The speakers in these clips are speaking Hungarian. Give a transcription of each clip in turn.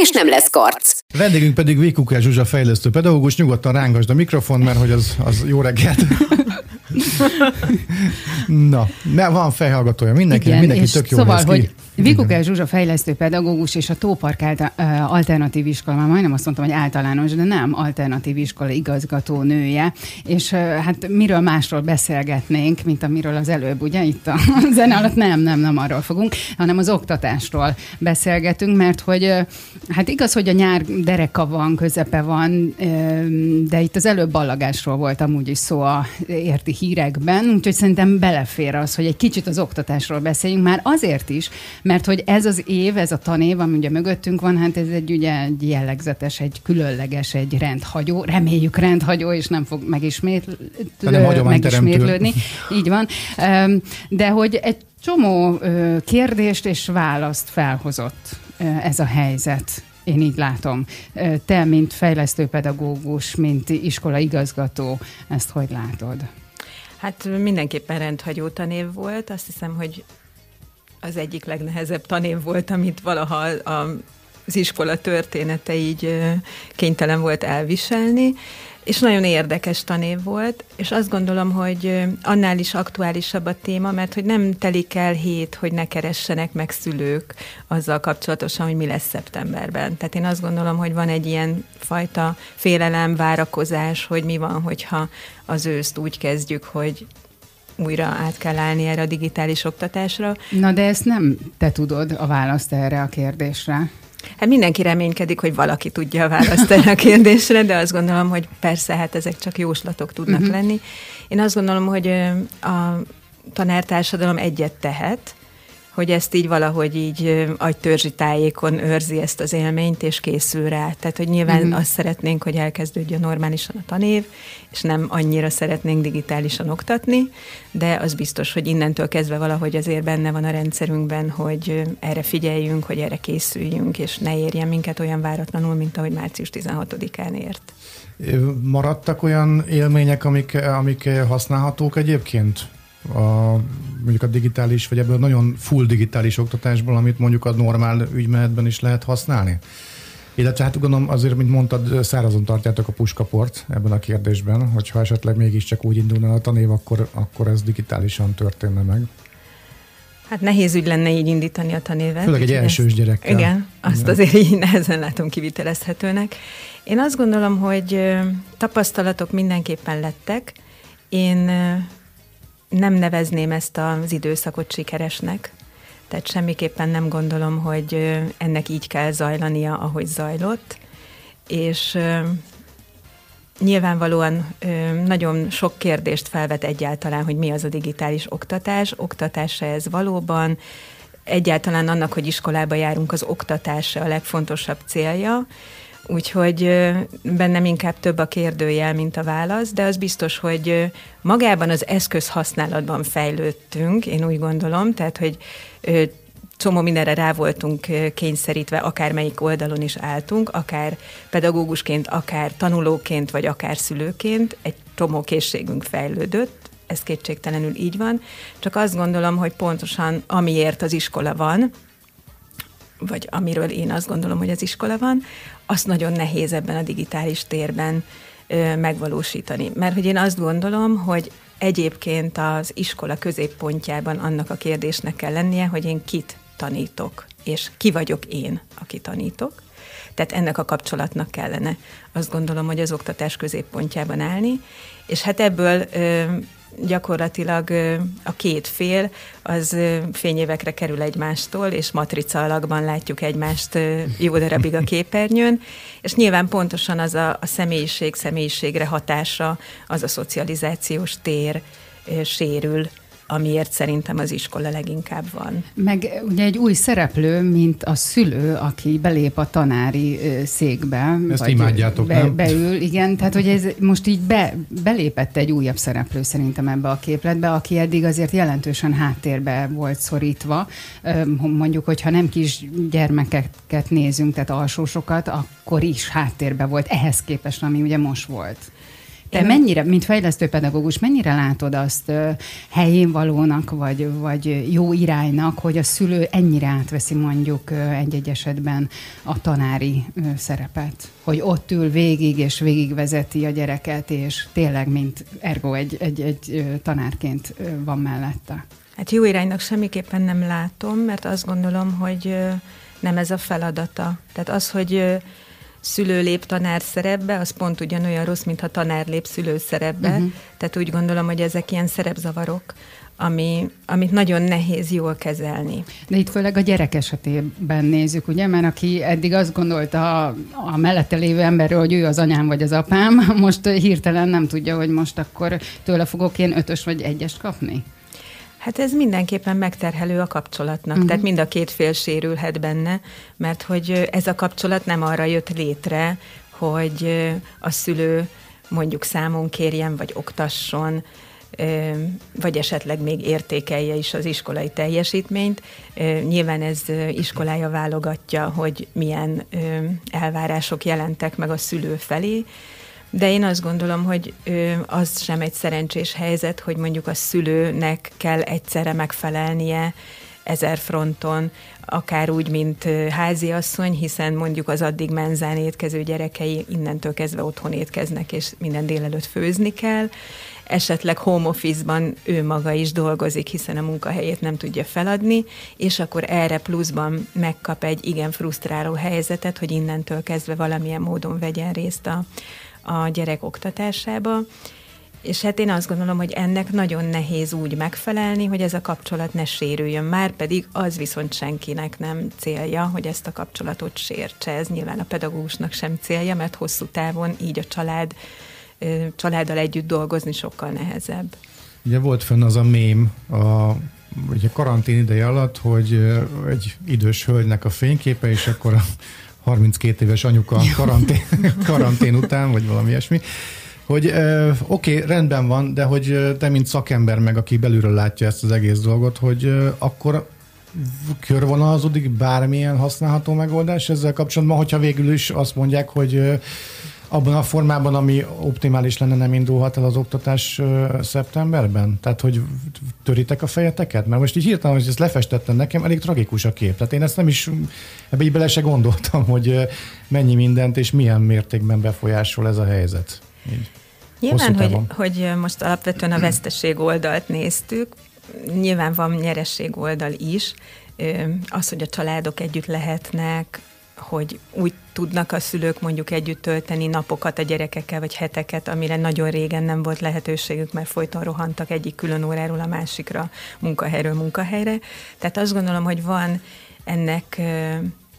és nem lesz karc. Vendégünk pedig Vékuká Zsuzsa fejlesztő pedagógus, nyugodtan rángasd a mikrofon, mert hogy az, az jó reggelt. Na, mert van fejhallgatója, mindenki, Igen, mindenki tök jó Szóval, néz ki. hogy Vikukás Zsuzsa fejlesztő pedagógus és a Tópark által, alternatív iskola, már majdnem azt mondtam, hogy általános, de nem, alternatív iskola igazgató nője, és hát miről másról beszélgetnénk, mint amiről az előbb, ugye? Itt a zene alatt nem, nem, nem arról fogunk, hanem az oktatásról beszélgetünk, mert hogy hát igaz, hogy a nyár dereka van, közepe van, de itt az előbb ballagásról volt amúgy is szó a érti hírekben, úgyhogy szerintem belefér az, hogy egy kicsit az oktatásról beszéljünk, már azért is, mert hogy ez az év, ez a tanév, ami ugye mögöttünk van, hát ez egy ugye egy jellegzetes, egy különleges, egy rendhagyó, reméljük rendhagyó, és nem fog hagyományteremtő. megismétlődni. Így van. De hogy egy csomó kérdést és választ felhozott ez a helyzet. Én így látom. Te, mint fejlesztőpedagógus, mint iskola igazgató, ezt hogy látod? Hát mindenképpen rendhagyó tanév volt. Azt hiszem, hogy az egyik legnehezebb tanév volt, amit valaha az iskola története így kénytelen volt elviselni. És nagyon érdekes tanév volt, és azt gondolom, hogy annál is aktuálisabb a téma, mert hogy nem telik el hét, hogy ne keressenek meg szülők azzal kapcsolatosan, hogy mi lesz szeptemberben. Tehát én azt gondolom, hogy van egy ilyen fajta félelem, várakozás, hogy mi van, hogyha az őszt úgy kezdjük, hogy újra át kell állni erre a digitális oktatásra. Na de ezt nem te tudod a választ erre a kérdésre. Hát mindenki reménykedik, hogy valaki tudja a választ erre a kérdésre, de azt gondolom, hogy persze, hát ezek csak jóslatok tudnak uh-huh. lenni. Én azt gondolom, hogy a tanártársadalom egyet tehet, hogy ezt így valahogy így agytörzsi tájékon őrzi ezt az élményt, és készül rá. Tehát, hogy nyilván Mhm. uh-huh. azt szeretnénk, hogy elkezdődjön normálisan a tanév, és nem annyira szeretnénk digitálisan oktatni, de az biztos, hogy innentől kezdve valahogy azért benne van a rendszerünkben, hogy erre figyeljünk, hogy erre készüljünk, és ne érjen minket olyan váratlanul, mint ahogy március 16-án ért. Maradtak olyan élmények, amik, amik használhatók egyébként? A, mondjuk a digitális, vagy ebből nagyon full digitális oktatásból, amit mondjuk a normál ügymenetben is lehet használni? Illetve hát gondolom azért, mint mondtad, szárazon tartjátok a puskaport ebben a kérdésben, hogyha esetleg mégiscsak úgy indulna a tanév, akkor, akkor ez digitálisan történne meg. Hát nehéz ügy lenne így indítani a tanévet. Főleg egy elsős ezt- gyerekkel. Igen, azt Igen. azért így nehezen látom kivitelezhetőnek. Én azt gondolom, hogy tapasztalatok mindenképpen lettek. Én nem nevezném ezt az időszakot sikeresnek. Tehát semmiképpen nem gondolom, hogy ennek így kell zajlania, ahogy zajlott. És Nyilvánvalóan nagyon sok kérdést felvet egyáltalán, hogy mi az a digitális oktatás. Oktatása ez valóban, egyáltalán annak, hogy iskolába járunk, az oktatása a legfontosabb célja. Úgyhogy bennem inkább több a kérdőjel, mint a válasz, de az biztos, hogy magában az eszköz használatban fejlődtünk, én úgy gondolom, tehát, hogy csomó mindenre rá voltunk kényszerítve, akármelyik oldalon is álltunk, akár pedagógusként, akár tanulóként, vagy akár szülőként, egy csomó készségünk fejlődött, ez kétségtelenül így van, csak azt gondolom, hogy pontosan amiért az iskola van, vagy amiről én azt gondolom, hogy az iskola van, azt nagyon nehéz ebben a digitális térben ö, megvalósítani. Mert hogy én azt gondolom, hogy egyébként az iskola középpontjában annak a kérdésnek kell lennie, hogy én kit tanítok, és ki vagyok én, aki tanítok. Tehát ennek a kapcsolatnak kellene azt gondolom, hogy az oktatás középpontjában állni, és hát ebből ö, gyakorlatilag a két fél az fényévekre kerül egymástól, és matrica alakban látjuk egymást jó darabig a képernyőn, és nyilván pontosan az a, a személyiség személyiségre hatása, az a szocializációs tér sérül amiért szerintem az iskola leginkább van. Meg ugye egy új szereplő, mint a szülő, aki belép a tanári székbe. Ezt vagy imádjátok, be, nem? Beül, igen, tehát hogy ez most így be, belépett egy újabb szereplő szerintem ebbe a képletbe, aki eddig azért jelentősen háttérbe volt szorítva. Mondjuk, hogyha nem kis gyermekeket nézünk, tehát alsósokat, akkor is háttérbe volt ehhez képest, ami ugye most volt. Te Én mennyire, mint fejlesztő pedagógus, mennyire látod azt helyén valónak, vagy, vagy jó iránynak, hogy a szülő ennyire átveszi mondjuk egy-egy esetben a tanári szerepet? Hogy ott ül végig, és végigvezeti a gyereket, és tényleg, mint ergo egy, egy, egy tanárként van mellette? Hát jó iránynak semmiképpen nem látom, mert azt gondolom, hogy nem ez a feladata. Tehát az, hogy szülő lép tanár szerepbe, az pont ugyanolyan rossz, mintha tanár lép szülő szerepbe. Uh-huh. Tehát úgy gondolom, hogy ezek ilyen szerepzavarok, ami, amit nagyon nehéz jól kezelni. De itt főleg a gyerek esetében nézzük, ugye, mert aki eddig azt gondolta a, a mellette lévő emberről, hogy ő az anyám vagy az apám, most hirtelen nem tudja, hogy most akkor tőle fogok én ötös vagy egyest kapni. Hát ez mindenképpen megterhelő a kapcsolatnak, uh-huh. tehát mind a két fél sérülhet benne, mert hogy ez a kapcsolat nem arra jött létre, hogy a szülő mondjuk számon kérjen, vagy oktasson, vagy esetleg még értékelje is az iskolai teljesítményt. Nyilván ez iskolája válogatja, hogy milyen elvárások jelentek meg a szülő felé, de én azt gondolom, hogy az sem egy szerencsés helyzet, hogy mondjuk a szülőnek kell egyszerre megfelelnie ezer fronton, akár úgy, mint háziasszony, hiszen mondjuk az addig menzán étkező gyerekei innentől kezdve otthon étkeznek, és minden délelőtt főzni kell. Esetleg home office-ban ő maga is dolgozik, hiszen a munkahelyét nem tudja feladni, és akkor erre pluszban megkap egy igen frusztráló helyzetet, hogy innentől kezdve valamilyen módon vegyen részt a, a gyerek oktatásába, és hát én azt gondolom, hogy ennek nagyon nehéz úgy megfelelni, hogy ez a kapcsolat ne sérüljön. Már pedig az viszont senkinek nem célja, hogy ezt a kapcsolatot sértse. Ez nyilván a pedagógusnak sem célja, mert hosszú távon így a család, családdal együtt dolgozni sokkal nehezebb. Ugye volt fönn az a mém a ugye karantén ideje alatt, hogy egy idős hölgynek a fényképe, és akkor a 32 éves anyuka karantén, karantén után, vagy valami ilyesmi, hogy oké, okay, rendben van, de hogy te, mint szakember meg, aki belülről látja ezt az egész dolgot, hogy akkor körvonalazodik bármilyen használható megoldás ezzel kapcsolatban, hogyha végül is azt mondják, hogy abban a formában, ami optimális lenne, nem indulhat el az oktatás szeptemberben? Tehát, hogy töritek a fejeteket? Mert most így hirtelen, hogy ezt lefestettem nekem, elég tragikus a kép. Tehát én ezt nem is, ebbe így bele se gondoltam, hogy mennyi mindent és milyen mértékben befolyásol ez a helyzet. Így. Nyilván, hogy, hogy most alapvetően a veszteség oldalt néztük, nyilván van nyereség oldal is, az, hogy a családok együtt lehetnek, hogy úgy tudnak a szülők mondjuk együtt tölteni napokat a gyerekekkel, vagy heteket, amire nagyon régen nem volt lehetőségük, mert folyton rohantak egyik külön óráról a másikra, munkahelyről munkahelyre. Tehát azt gondolom, hogy van ennek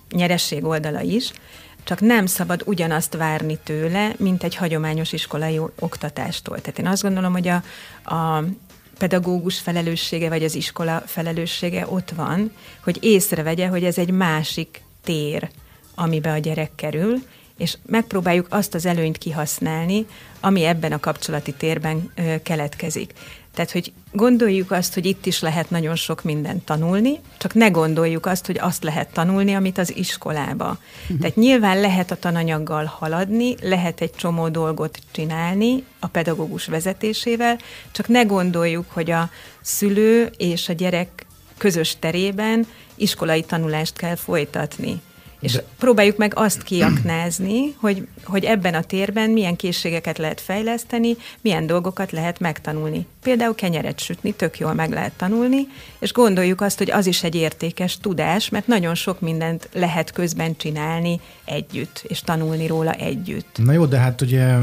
nyeresség oldala is, csak nem szabad ugyanazt várni tőle, mint egy hagyományos iskolai oktatástól. Tehát én azt gondolom, hogy a, a pedagógus felelőssége, vagy az iskola felelőssége ott van, hogy észrevegye, hogy ez egy másik tér, amibe a gyerek kerül, és megpróbáljuk azt az előnyt kihasználni, ami ebben a kapcsolati térben ö, keletkezik. Tehát, hogy gondoljuk azt, hogy itt is lehet nagyon sok mindent tanulni, csak ne gondoljuk azt, hogy azt lehet tanulni, amit az iskolába. Uh-huh. Tehát nyilván lehet a tananyaggal haladni, lehet egy csomó dolgot csinálni a pedagógus vezetésével, csak ne gondoljuk, hogy a szülő és a gyerek közös terében iskolai tanulást kell folytatni. És De... próbáljuk meg azt kiaknázni, hogy, hogy ebben a térben milyen készségeket lehet fejleszteni, milyen dolgokat lehet megtanulni. Például kenyeret sütni tök jól meg lehet tanulni, és gondoljuk azt, hogy az is egy értékes tudás, mert nagyon sok mindent lehet közben csinálni együtt, és tanulni róla együtt. Na jó, de hát ugye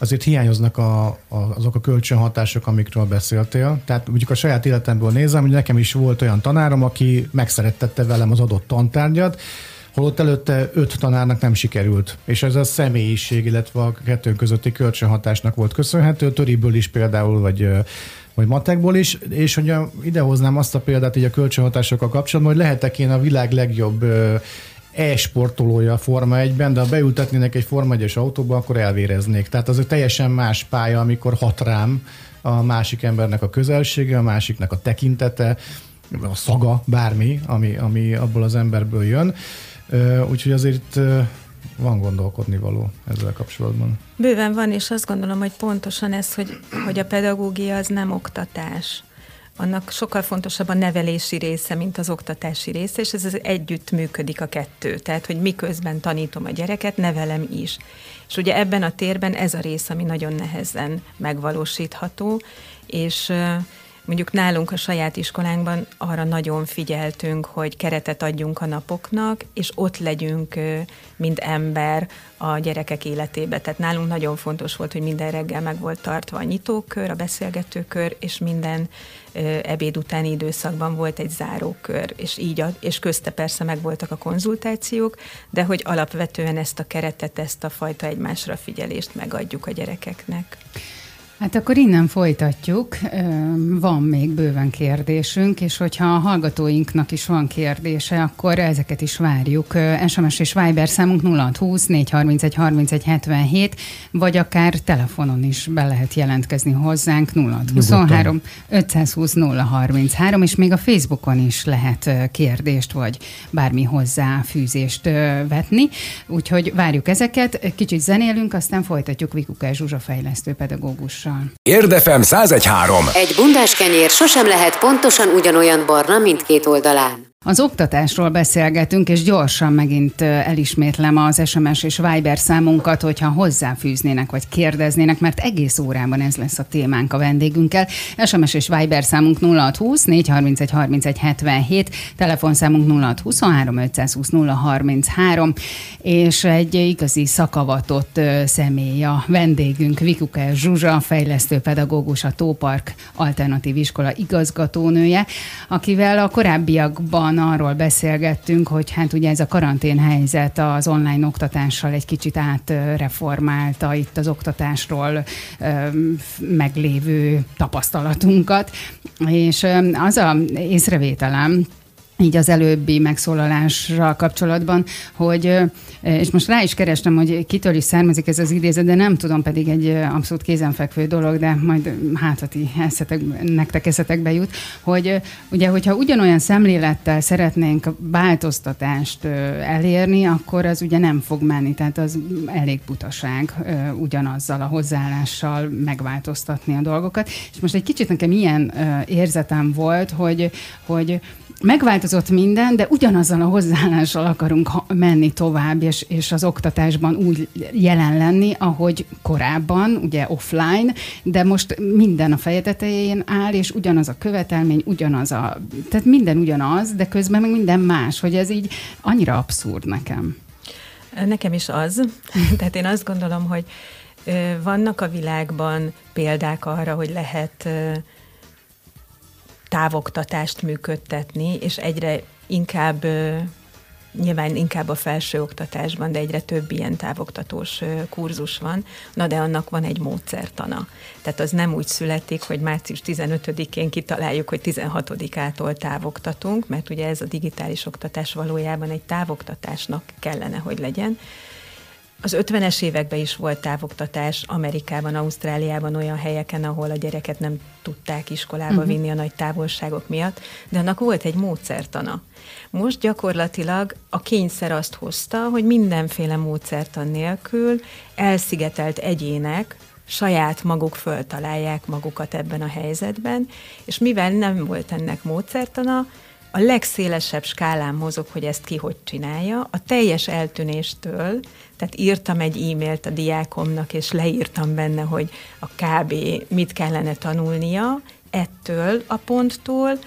azért hiányoznak a, a, azok a kölcsönhatások, amikről beszéltél. Tehát mondjuk a saját életemből nézem, hogy nekem is volt olyan tanárom, aki megszerettette velem az adott tantárgyat, holott előtte öt tanárnak nem sikerült. És ez a személyiség, illetve a kettő közötti kölcsönhatásnak volt köszönhető. Töriből is például, vagy vagy matekból is, és hogy idehoznám azt a példát így a kölcsönhatásokkal kapcsolatban, hogy lehetek én a világ legjobb e-sportolója a Forma 1-ben, de ha beültetnének egy Forma 1-es autóba, akkor elvéreznék. Tehát az egy teljesen más pálya, amikor hat rám a másik embernek a közelsége, a másiknak a tekintete, a szaga, bármi, ami, ami abból az emberből jön. Úgyhogy azért van gondolkodni való ezzel kapcsolatban. Bőven van, és azt gondolom, hogy pontosan ez, hogy, hogy a pedagógia az nem oktatás. Annak sokkal fontosabb a nevelési része, mint az oktatási része, és ez az együtt működik a kettő. Tehát, hogy miközben tanítom a gyereket, nevelem is. És ugye ebben a térben ez a rész, ami nagyon nehezen megvalósítható, és Mondjuk nálunk a saját iskolánkban arra nagyon figyeltünk, hogy keretet adjunk a napoknak, és ott legyünk, mint ember a gyerekek életébe. Tehát nálunk nagyon fontos volt, hogy minden reggel meg volt tartva a nyitókör, a beszélgetőkör, és minden ebéd utáni időszakban volt egy zárókör, és így, a, és közte persze meg voltak a konzultációk, de hogy alapvetően ezt a keretet, ezt a fajta egymásra figyelést megadjuk a gyerekeknek. Hát akkor innen folytatjuk. Van még bőven kérdésünk, és hogyha a hallgatóinknak is van kérdése, akkor ezeket is várjuk. SMS és Viber számunk 0620 431 31 77, vagy akár telefonon is be lehet jelentkezni hozzánk 0623 520 033, és még a Facebookon is lehet kérdést, vagy bármi hozzáfűzést vetni. Úgyhogy várjuk ezeket, kicsit zenélünk, aztán folytatjuk Vikukás Zsuzsa fejlesztő pedagógussal pontosan. Érdefem 1013. Egy bundás kenyér sosem lehet pontosan ugyanolyan barna mindkét oldalán. Az oktatásról beszélgetünk, és gyorsan megint elismétlem az SMS és Viber számunkat, hogyha hozzáfűznének vagy kérdeznének, mert egész órában ez lesz a témánk a vendégünkkel. SMS és Viber számunk 0620 431 31 77, telefonszámunk 0623 520 033, és egy igazi szakavatott személy a vendégünk, Vikuke Zsuzsa, fejlesztő pedagógus, a Tópark Alternatív Iskola igazgatónője, akivel a korábbiakban korábban arról beszélgettünk, hogy hát ugye ez a karantén helyzet az online oktatással egy kicsit átreformálta itt az oktatásról meglévő tapasztalatunkat, és az a észrevételem, így az előbbi megszólalásra kapcsolatban, hogy, és most rá is kerestem, hogy kitől is származik ez az idézet, de nem tudom, pedig egy abszolút kézenfekvő dolog, de majd hátati eszetek, nektek eszetekbe jut, hogy ugye, hogyha ugyanolyan szemlélettel szeretnénk változtatást elérni, akkor az ugye nem fog menni, tehát az elég butaság ugyanazzal a hozzáállással megváltoztatni a dolgokat. És most egy kicsit nekem ilyen érzetem volt, hogy, hogy megváltozott minden, de ugyanazzal a hozzáállással akarunk menni tovább, és, és az oktatásban úgy jelen lenni, ahogy korábban, ugye offline, de most minden a feje tetején áll, és ugyanaz a követelmény, ugyanaz a, tehát minden ugyanaz, de közben meg minden más, hogy ez így annyira abszurd nekem. Nekem is az. Tehát én azt gondolom, hogy vannak a világban példák arra, hogy lehet távoktatást működtetni, és egyre inkább nyilván inkább a felső oktatásban, de egyre több ilyen távoktatós kurzus van, na de annak van egy módszertana. Tehát az nem úgy születik, hogy március 15-én kitaláljuk, hogy 16-ától távoktatunk, mert ugye ez a digitális oktatás valójában egy távoktatásnak kellene, hogy legyen, az 50-es években is volt távoktatás Amerikában, Ausztráliában olyan helyeken, ahol a gyereket nem tudták iskolába uh-huh. vinni a nagy távolságok miatt, de annak volt egy módszertana. Most gyakorlatilag a kényszer azt hozta, hogy mindenféle módszertan nélkül elszigetelt egyének saját maguk föltalálják magukat ebben a helyzetben, és mivel nem volt ennek módszertana, a legszélesebb skálán mozog, hogy ezt ki hogy csinálja, a teljes eltűnéstől, tehát írtam egy e-mailt a diákomnak, és leírtam benne, hogy a KB. mit kellene tanulnia, ettől a ponttól,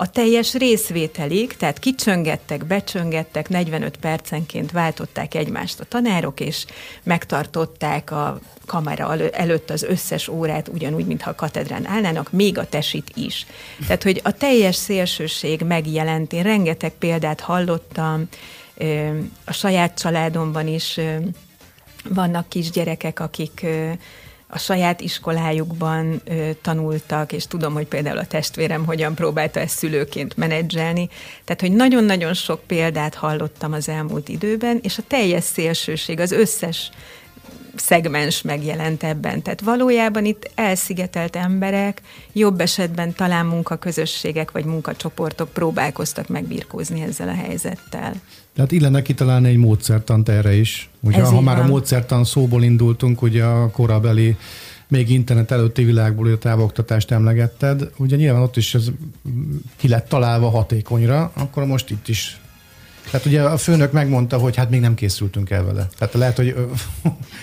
a teljes részvételig, tehát kicsöngettek, becsöngettek, 45 percenként váltották egymást a tanárok, és megtartották a kamera előtt az összes órát, ugyanúgy, mintha a katedrán állnának, még a tesit is. Tehát, hogy a teljes szélsőség megjelent, én rengeteg példát hallottam, a saját családomban is vannak kisgyerekek, akik a saját iskolájukban ö, tanultak, és tudom, hogy például a testvérem hogyan próbálta ezt szülőként menedzselni. Tehát, hogy nagyon-nagyon sok példát hallottam az elmúlt időben, és a teljes szélsőség, az összes szegmens megjelent ebben. Tehát valójában itt elszigetelt emberek, jobb esetben talán munkaközösségek vagy munkacsoportok próbálkoztak megbirkózni ezzel a helyzettel. Tehát illene kitalálni egy módszertant erre is. Ugye, ha már van. a módszertan szóból indultunk, ugye a korabeli még internet előtti világból a távoktatást emlegetted, ugye nyilván ott is ez ki lett találva hatékonyra, akkor most itt is tehát ugye a főnök megmondta, hogy hát még nem készültünk el vele. Tehát lehet, hogy...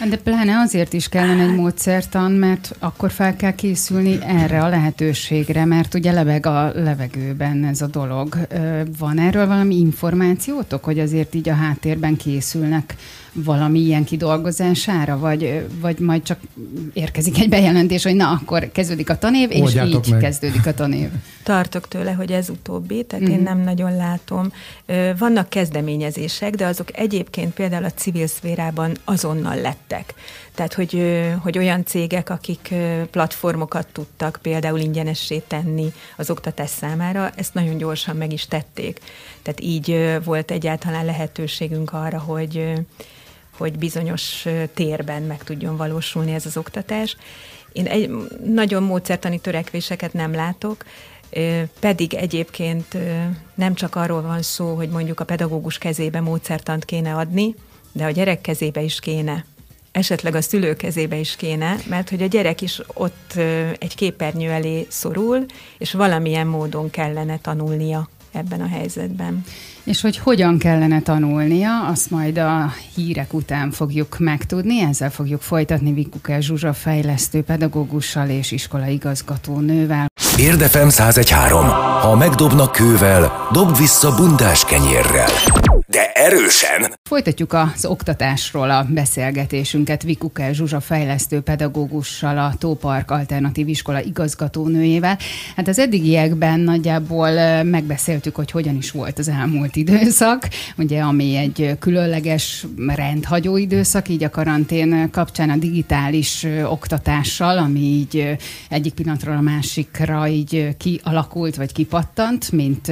De pláne azért is kellene egy módszertan, mert akkor fel kell készülni erre a lehetőségre, mert ugye lebeg a levegőben ez a dolog. Van erről valami információtok, hogy azért így a háttérben készülnek valami ilyen kidolgozására, vagy, vagy majd csak érkezik egy bejelentés, hogy na, akkor kezdődik a tanév, és így meg. kezdődik a tanév. Tartok tőle, hogy ez utóbbi, tehát mm. én mhm. nem nagyon látom. Vannak kezdeményezések, de azok egyébként például a civil szférában azonnal lettek. Tehát, hogy, hogy olyan cégek, akik platformokat tudtak például ingyenessé tenni az oktatás számára, ezt nagyon gyorsan meg is tették. Tehát így volt egyáltalán lehetőségünk arra, hogy hogy bizonyos térben meg tudjon valósulni ez az oktatás. Én egy, nagyon módszertani törekvéseket nem látok, pedig egyébként nem csak arról van szó, hogy mondjuk a pedagógus kezébe módszertant kéne adni, de a gyerek kezébe is kéne esetleg a szülő kezébe is kéne, mert hogy a gyerek is ott egy képernyő elé szorul, és valamilyen módon kellene tanulnia ebben a helyzetben. És hogy hogyan kellene tanulnia, azt majd a hírek után fogjuk megtudni. Ezzel fogjuk folytatni Vikuke Zsuzsa fejlesztő pedagógussal és igazgató nővel. Érdefem 1013. Ha megdobnak kővel, dob vissza bundás kenyérrel de erősen. Folytatjuk az oktatásról a beszélgetésünket Vikuke Zsuzsa fejlesztő pedagógussal, a Tópark Alternatív Iskola igazgatónőjével. Hát az eddigiekben nagyjából megbeszéltük, hogy hogyan is volt az elmúlt időszak, ugye ami egy különleges rendhagyó időszak, így a karantén kapcsán a digitális oktatással, ami így egyik pillanatról a másikra így kialakult, vagy kipattant, mint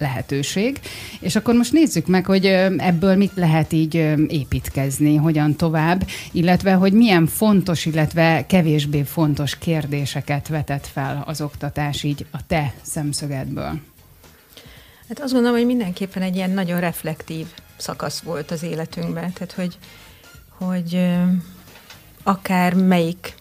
lehetőség. És akkor most nézzük meg, hogy ebből mit lehet így építkezni, hogyan tovább, illetve hogy milyen fontos, illetve kevésbé fontos kérdéseket vetett fel az oktatás így a te szemszögedből. Hát azt gondolom, hogy mindenképpen egy ilyen nagyon reflektív szakasz volt az életünkben, tehát hogy, hogy akár melyik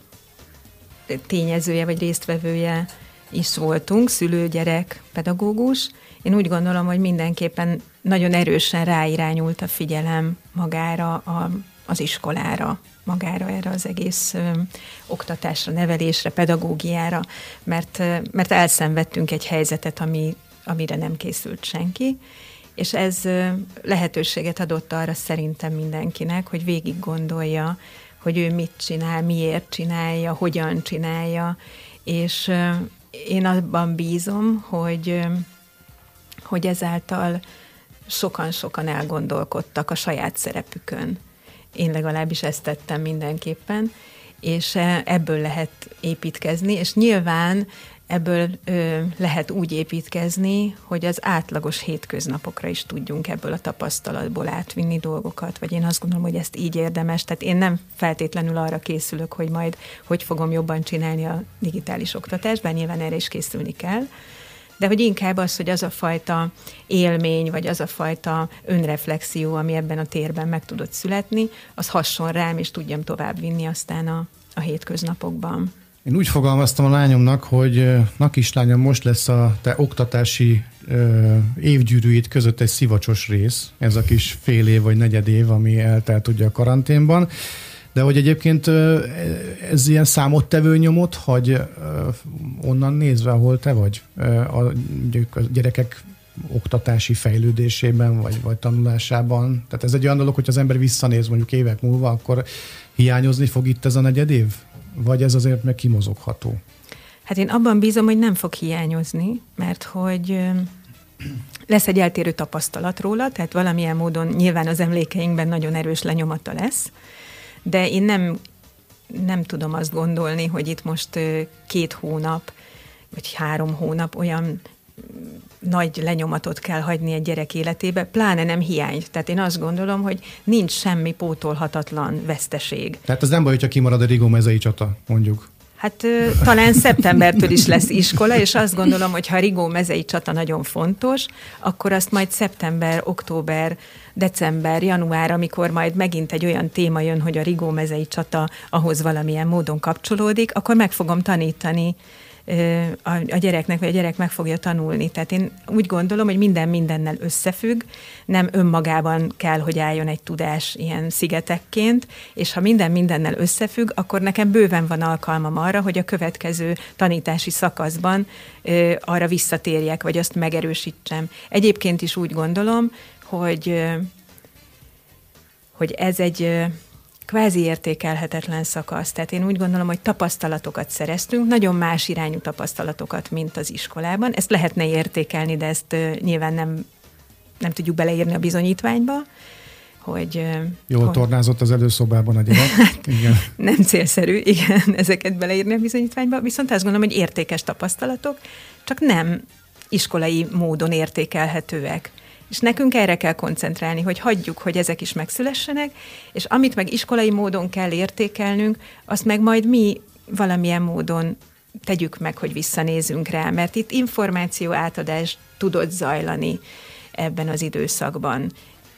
tényezője vagy résztvevője is voltunk, szülő, gyerek, pedagógus, én úgy gondolom, hogy mindenképpen nagyon erősen ráirányult a figyelem magára, a, az iskolára, magára erre az egész ö, oktatásra, nevelésre, pedagógiára, mert, mert elszenvedtünk egy helyzetet, ami, amire nem készült senki, és ez lehetőséget adott arra szerintem mindenkinek, hogy végig gondolja, hogy ő mit csinál, miért csinálja, hogyan csinálja, és én abban bízom, hogy hogy ezáltal sokan-sokan elgondolkodtak a saját szerepükön. Én legalábbis ezt tettem mindenképpen, és ebből lehet építkezni, és nyilván ebből ö, lehet úgy építkezni, hogy az átlagos hétköznapokra is tudjunk ebből a tapasztalatból átvinni dolgokat, vagy én azt gondolom, hogy ezt így érdemes, tehát én nem feltétlenül arra készülök, hogy majd hogy fogom jobban csinálni a digitális oktatást, bár nyilván erre is készülni kell, de hogy inkább az, hogy az a fajta élmény, vagy az a fajta önreflexió, ami ebben a térben meg tudott születni, az hasson rám, és tudjam továbbvinni aztán a, a hétköznapokban. Én úgy fogalmaztam a lányomnak, hogy na kislányom, most lesz a te oktatási ö, évgyűrűid között egy szivacsos rész, ez a kis fél év vagy negyed év, ami eltelt ugye a karanténban, de hogy egyébként ez ilyen számottevő nyomot, hogy onnan nézve, hol te vagy a gyerekek oktatási fejlődésében, vagy, vagy tanulásában. Tehát ez egy olyan dolog, hogy az ember visszanéz mondjuk évek múlva, akkor hiányozni fog itt ez a negyed év? Vagy ez azért meg kimozogható? Hát én abban bízom, hogy nem fog hiányozni, mert hogy lesz egy eltérő tapasztalat róla, tehát valamilyen módon nyilván az emlékeinkben nagyon erős lenyomata lesz, de én nem nem tudom azt gondolni, hogy itt most két hónap, vagy három hónap olyan nagy lenyomatot kell hagyni egy gyerek életébe, pláne nem hiány. Tehát én azt gondolom, hogy nincs semmi pótolhatatlan veszteség. Tehát az nem baj, hogyha kimarad a Rigó mezei csata, mondjuk. Hát talán szeptembertől is lesz iskola, és azt gondolom, hogy ha a Rigó mezei csata nagyon fontos, akkor azt majd szeptember, október, december, január, amikor majd megint egy olyan téma jön, hogy a Rigó mezei csata ahhoz valamilyen módon kapcsolódik, akkor meg fogom tanítani a, gyereknek, vagy a gyerek meg fogja tanulni. Tehát én úgy gondolom, hogy minden mindennel összefügg, nem önmagában kell, hogy álljon egy tudás ilyen szigetekként, és ha minden mindennel összefügg, akkor nekem bőven van alkalmam arra, hogy a következő tanítási szakaszban arra visszatérjek, vagy azt megerősítsem. Egyébként is úgy gondolom, hogy, hogy ez egy kvázi értékelhetetlen szakasz. Tehát én úgy gondolom, hogy tapasztalatokat szereztünk, nagyon más irányú tapasztalatokat, mint az iskolában. Ezt lehetne értékelni, de ezt nyilván nem, nem tudjuk beleírni a bizonyítványba hogy... Jól hogy... tornázott az előszobában a gyerek. Hát, igen. Nem célszerű, igen, ezeket beleírni a bizonyítványba, viszont azt gondolom, hogy értékes tapasztalatok, csak nem iskolai módon értékelhetőek. És nekünk erre kell koncentrálni, hogy hagyjuk, hogy ezek is megszülessenek, és amit meg iskolai módon kell értékelnünk, azt meg majd mi valamilyen módon tegyük meg, hogy visszanézünk rá, mert itt információ átadás tudott zajlani ebben az időszakban.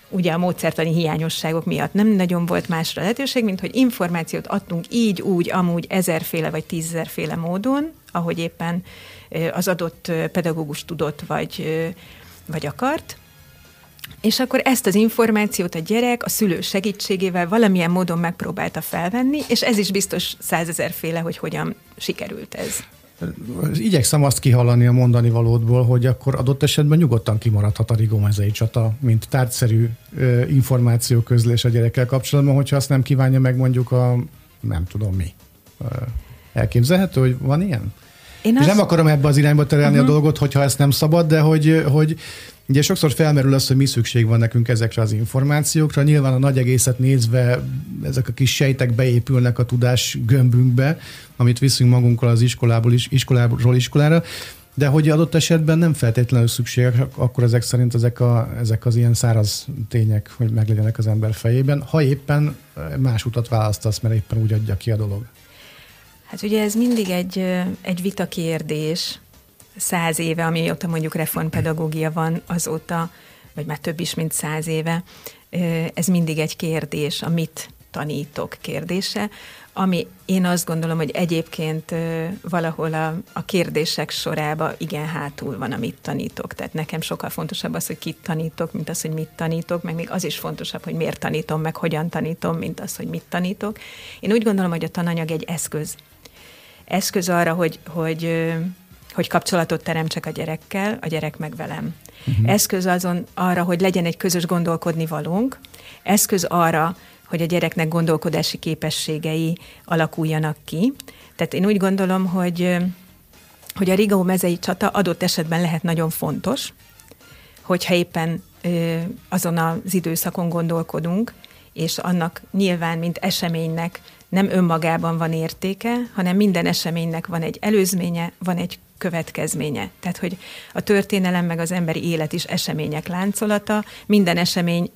Ugye a módszertani hiányosságok miatt nem nagyon volt másra lehetőség, mint hogy információt adtunk így, úgy, amúgy ezerféle vagy tízezerféle módon, ahogy éppen az adott pedagógus tudott vagy, vagy akart, és akkor ezt az információt a gyerek a szülő segítségével valamilyen módon megpróbálta felvenni, és ez is biztos százezerféle, hogy hogyan sikerült ez. Igyekszem azt kihallani a mondani valódból, hogy akkor adott esetben nyugodtan kimaradhat a Rigó mezei csata, mint tárgyszerű információ közlés a gyerekkel kapcsolatban, hogyha azt nem kívánja meg mondjuk a nem tudom mi. Elképzelhető, hogy van ilyen? Én és azt... nem akarom ebbe az irányba terelni uh-huh. a dolgot, hogyha ezt nem szabad, de hogy, hogy Ugye sokszor felmerül az, hogy mi szükség van nekünk ezekre az információkra. Nyilván a nagy egészet nézve ezek a kis sejtek beépülnek a tudás gömbünkbe, amit viszünk magunkkal az iskolából is, iskoláról iskolára, de hogy adott esetben nem feltétlenül szükségesek, akkor ezek szerint ezek, a, ezek az ilyen száraz tények, hogy meglegyenek az ember fejében, ha éppen más utat választasz, mert éppen úgy adja ki a dolog. Hát ugye ez mindig egy, egy vita kérdés, száz éve, amióta mondjuk reformpedagógia van, azóta, vagy már több is, mint száz éve, ez mindig egy kérdés, amit tanítok kérdése, ami én azt gondolom, hogy egyébként valahol a, a kérdések sorába igen hátul van, amit tanítok. Tehát nekem sokkal fontosabb az, hogy kit tanítok, mint az, hogy mit tanítok, meg még az is fontosabb, hogy miért tanítom, meg hogyan tanítom, mint az, hogy mit tanítok. Én úgy gondolom, hogy a tananyag egy eszköz. Eszköz arra, hogy, hogy hogy kapcsolatot teremtsek a gyerekkel, a gyerek meg velem. Uh-huh. Eszköz azon arra, hogy legyen egy közös gondolkodni valónk, eszköz arra, hogy a gyereknek gondolkodási képességei alakuljanak ki. Tehát én úgy gondolom, hogy, hogy a Rigó mezei csata adott esetben lehet nagyon fontos, hogyha éppen azon az időszakon gondolkodunk, és annak nyilván, mint eseménynek nem önmagában van értéke, hanem minden eseménynek van egy előzménye, van egy következménye. Tehát, hogy a történelem meg az emberi élet is események láncolata, minden esemény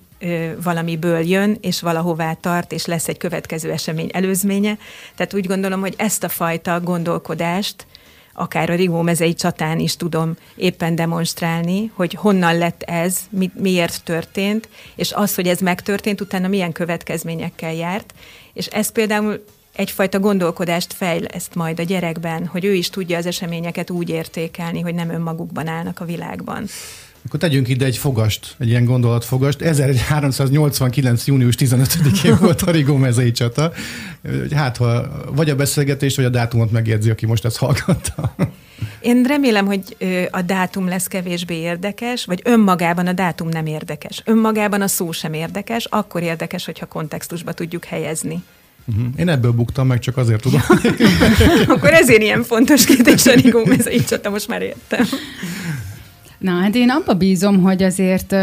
valamiből jön, és valahová tart, és lesz egy következő esemény előzménye. Tehát úgy gondolom, hogy ezt a fajta gondolkodást akár a Rigó mezei csatán is tudom éppen demonstrálni, hogy honnan lett ez, mi, miért történt, és az, hogy ez megtörtént, utána milyen következményekkel járt. És ez például egyfajta gondolkodást fejleszt majd a gyerekben, hogy ő is tudja az eseményeket úgy értékelni, hogy nem önmagukban állnak a világban. Akkor tegyünk ide egy fogast, egy ilyen gondolatfogast. 1389. június 15-én volt a Rigó mezei csata. Hát, ha vagy a beszélgetést, vagy a dátumot megérzi, aki most ezt hallgatta. Én remélem, hogy a dátum lesz kevésbé érdekes, vagy önmagában a dátum nem érdekes. Önmagában a szó sem érdekes, akkor érdekes, hogyha kontextusba tudjuk helyezni. Uh-huh. Én ebből buktam meg, csak azért tudom. Akkor ezért ilyen fontos kérdés a Rigó mezei csata, most már értem. Na, hát én abba bízom, hogy azért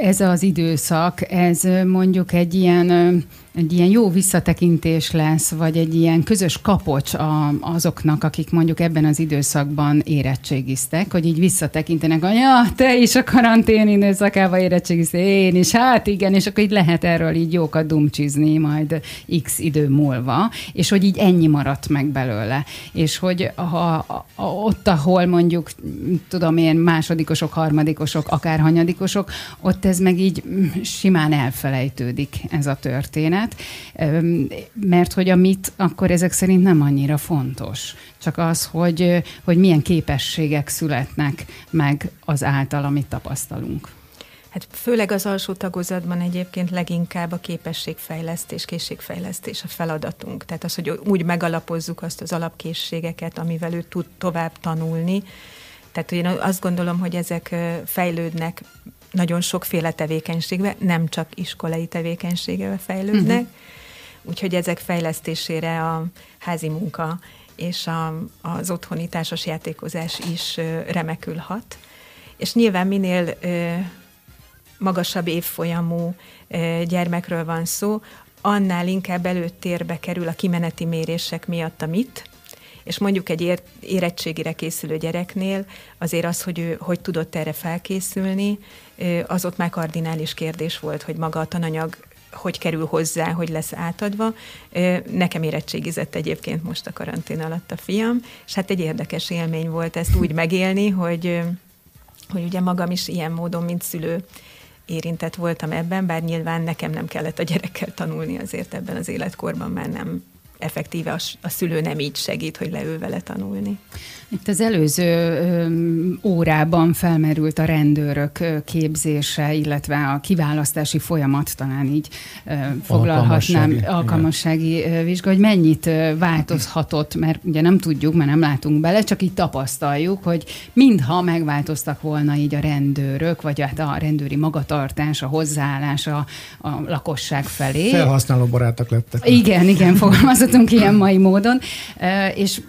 ez az időszak, ez mondjuk egy ilyen egy ilyen jó visszatekintés lesz, vagy egy ilyen közös kapocs a, azoknak, akik mondjuk ebben az időszakban érettségiztek, hogy így visszatekintenek, hogy ja, te is a karantén időszakába érettségiztél, én is, hát igen, és akkor így lehet erről így jókat dumcsizni majd x idő múlva, és hogy így ennyi maradt meg belőle. És hogy ha, ott, ahol mondjuk, tudom én, másodikosok, harmadikosok, akár hanyadikosok, ott ez meg így simán elfelejtődik ez a történet, mert hogy amit akkor ezek szerint nem annyira fontos. Csak az, hogy, hogy milyen képességek születnek meg az által, amit tapasztalunk. Hát főleg az alsó tagozatban egyébként leginkább a képességfejlesztés, készségfejlesztés a feladatunk. Tehát az, hogy úgy megalapozzuk azt az alapkészségeket, amivel ő tud tovább tanulni. Tehát én azt gondolom, hogy ezek fejlődnek nagyon sokféle tevékenységbe, nem csak iskolai tevékenységbe fejlődnek. Uh-huh. Úgyhogy ezek fejlesztésére a házi munka és a, az otthoni társasjátékozás is remekül hat. És nyilván minél magasabb évfolyamú gyermekről van szó, annál inkább előtérbe kerül a kimeneti mérések miatt a mit, és mondjuk egy érettségire készülő gyereknél azért az, hogy ő hogy tudott erre felkészülni, az ott már kardinális kérdés volt, hogy maga a tananyag hogy kerül hozzá, hogy lesz átadva. Nekem érettségizett egyébként most a karantén alatt a fiam, és hát egy érdekes élmény volt ezt úgy megélni, hogy, hogy ugye magam is ilyen módon, mint szülő érintett voltam ebben, bár nyilván nekem nem kellett a gyerekkel tanulni azért ebben az életkorban, már nem effektíve a, szülő nem így segít, hogy leül vele tanulni. Itt az előző órában felmerült a rendőrök képzése, illetve a kiválasztási folyamat, talán így foglalhatnám, alkalmassági, alkalmassági vizsga, hogy mennyit változhatott, mert ugye nem tudjuk, mert nem látunk bele, csak így tapasztaljuk, hogy mintha megváltoztak volna így a rendőrök, vagy hát a rendőri magatartás, a hozzáállás a, a lakosság felé. Felhasználó barátok lettek. Igen, igen, fogalmazhatunk ilyen mai módon, és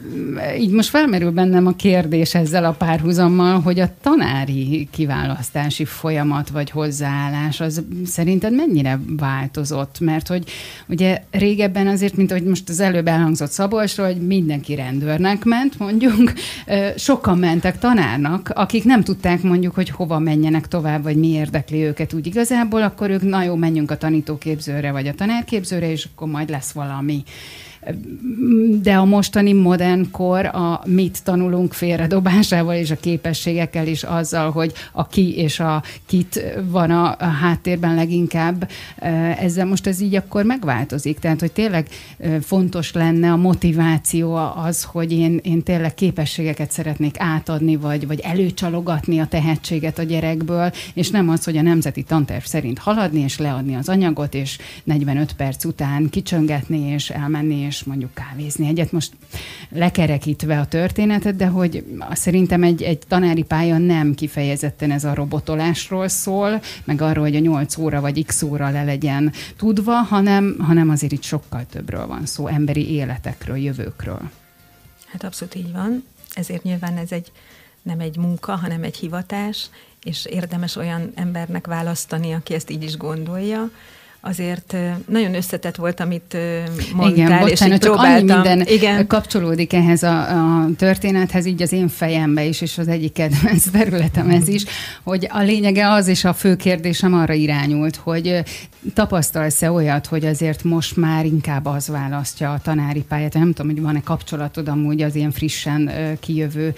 így most felmerül benne bennem a kérdés ezzel a párhuzammal, hogy a tanári kiválasztási folyamat vagy hozzáállás az szerinted mennyire változott? Mert hogy ugye régebben azért, mint ahogy most az előbb elhangzott Szabolcsról, hogy mindenki rendőrnek ment, mondjuk, sokan mentek tanárnak, akik nem tudták mondjuk, hogy hova menjenek tovább, vagy mi érdekli őket úgy igazából, akkor ők na jó, menjünk a tanítóképzőre, vagy a tanárképzőre, és akkor majd lesz valami de a mostani modern kor a mit tanulunk félredobásával és a képességekkel is azzal, hogy a ki és a kit van a, háttérben leginkább, ezzel most ez így akkor megváltozik. Tehát, hogy tényleg fontos lenne a motiváció az, hogy én, én tényleg képességeket szeretnék átadni, vagy, vagy előcsalogatni a tehetséget a gyerekből, és nem az, hogy a nemzeti tanterv szerint haladni és leadni az anyagot, és 45 perc után kicsöngetni és elmenni, és mondjuk kávézni egyet. Most lekerekítve a történetet, de hogy szerintem egy, egy tanári pálya nem kifejezetten ez a robotolásról szól, meg arról, hogy a 8 óra vagy x óra le legyen tudva, hanem, hanem azért itt sokkal többről van szó, emberi életekről, jövőkről. Hát abszolút így van. Ezért nyilván ez egy nem egy munka, hanem egy hivatás, és érdemes olyan embernek választani, aki ezt így is gondolja, azért nagyon összetett volt, amit mondtál, Igen, bocsánat, és így csak annyi minden Igen. kapcsolódik ehhez a, a történethez, így az én fejembe is, és az egyik kedvenc területem ez is, hogy a lényege az, és a fő kérdésem arra irányult, hogy tapasztalsz-e olyat, hogy azért most már inkább az választja a tanári pályát, nem tudom, hogy van-e kapcsolatod amúgy az ilyen frissen kijövő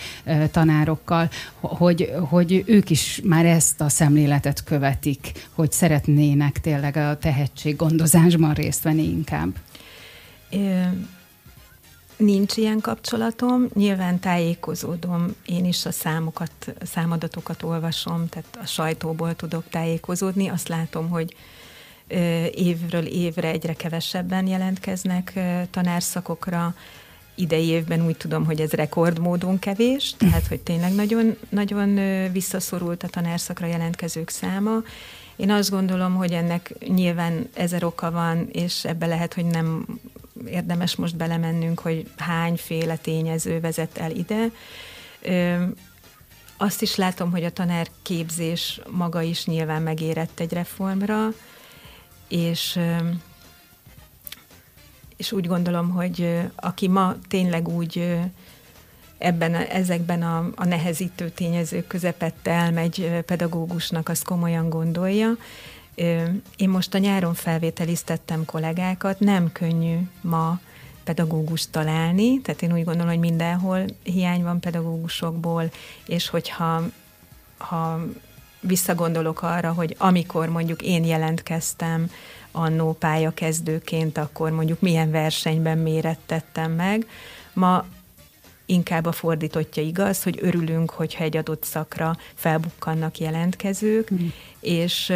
tanárokkal, hogy, hogy ők is már ezt a szemléletet követik, hogy szeretnének tényleg a te tehetséggondozásban részt venni inkább? Nincs ilyen kapcsolatom, nyilván tájékozódom, én is a számokat, számadatokat olvasom, tehát a sajtóból tudok tájékozódni, azt látom, hogy évről évre egyre kevesebben jelentkeznek tanárszakokra, idei évben úgy tudom, hogy ez rekordmódon kevés, tehát hogy tényleg nagyon, nagyon visszaszorult a tanárszakra jelentkezők száma, én azt gondolom, hogy ennek nyilván ezer oka van, és ebbe lehet, hogy nem érdemes most belemennünk, hogy hányféle tényező vezet el ide. Azt is látom, hogy a tanárképzés maga is nyilván megérett egy reformra, és és úgy gondolom, hogy aki ma tényleg úgy ebben, ezekben a, a nehezítő tényezők közepette elmegy pedagógusnak, azt komolyan gondolja. Én most a nyáron felvételiztettem kollégákat, nem könnyű ma pedagógust találni, tehát én úgy gondolom, hogy mindenhol hiány van pedagógusokból, és hogyha ha visszagondolok arra, hogy amikor mondjuk én jelentkeztem annó pályakezdőként, akkor mondjuk milyen versenyben mérettettem meg, ma inkább a fordítottja igaz, hogy örülünk, hogyha egy adott szakra felbukkannak jelentkezők, mm. és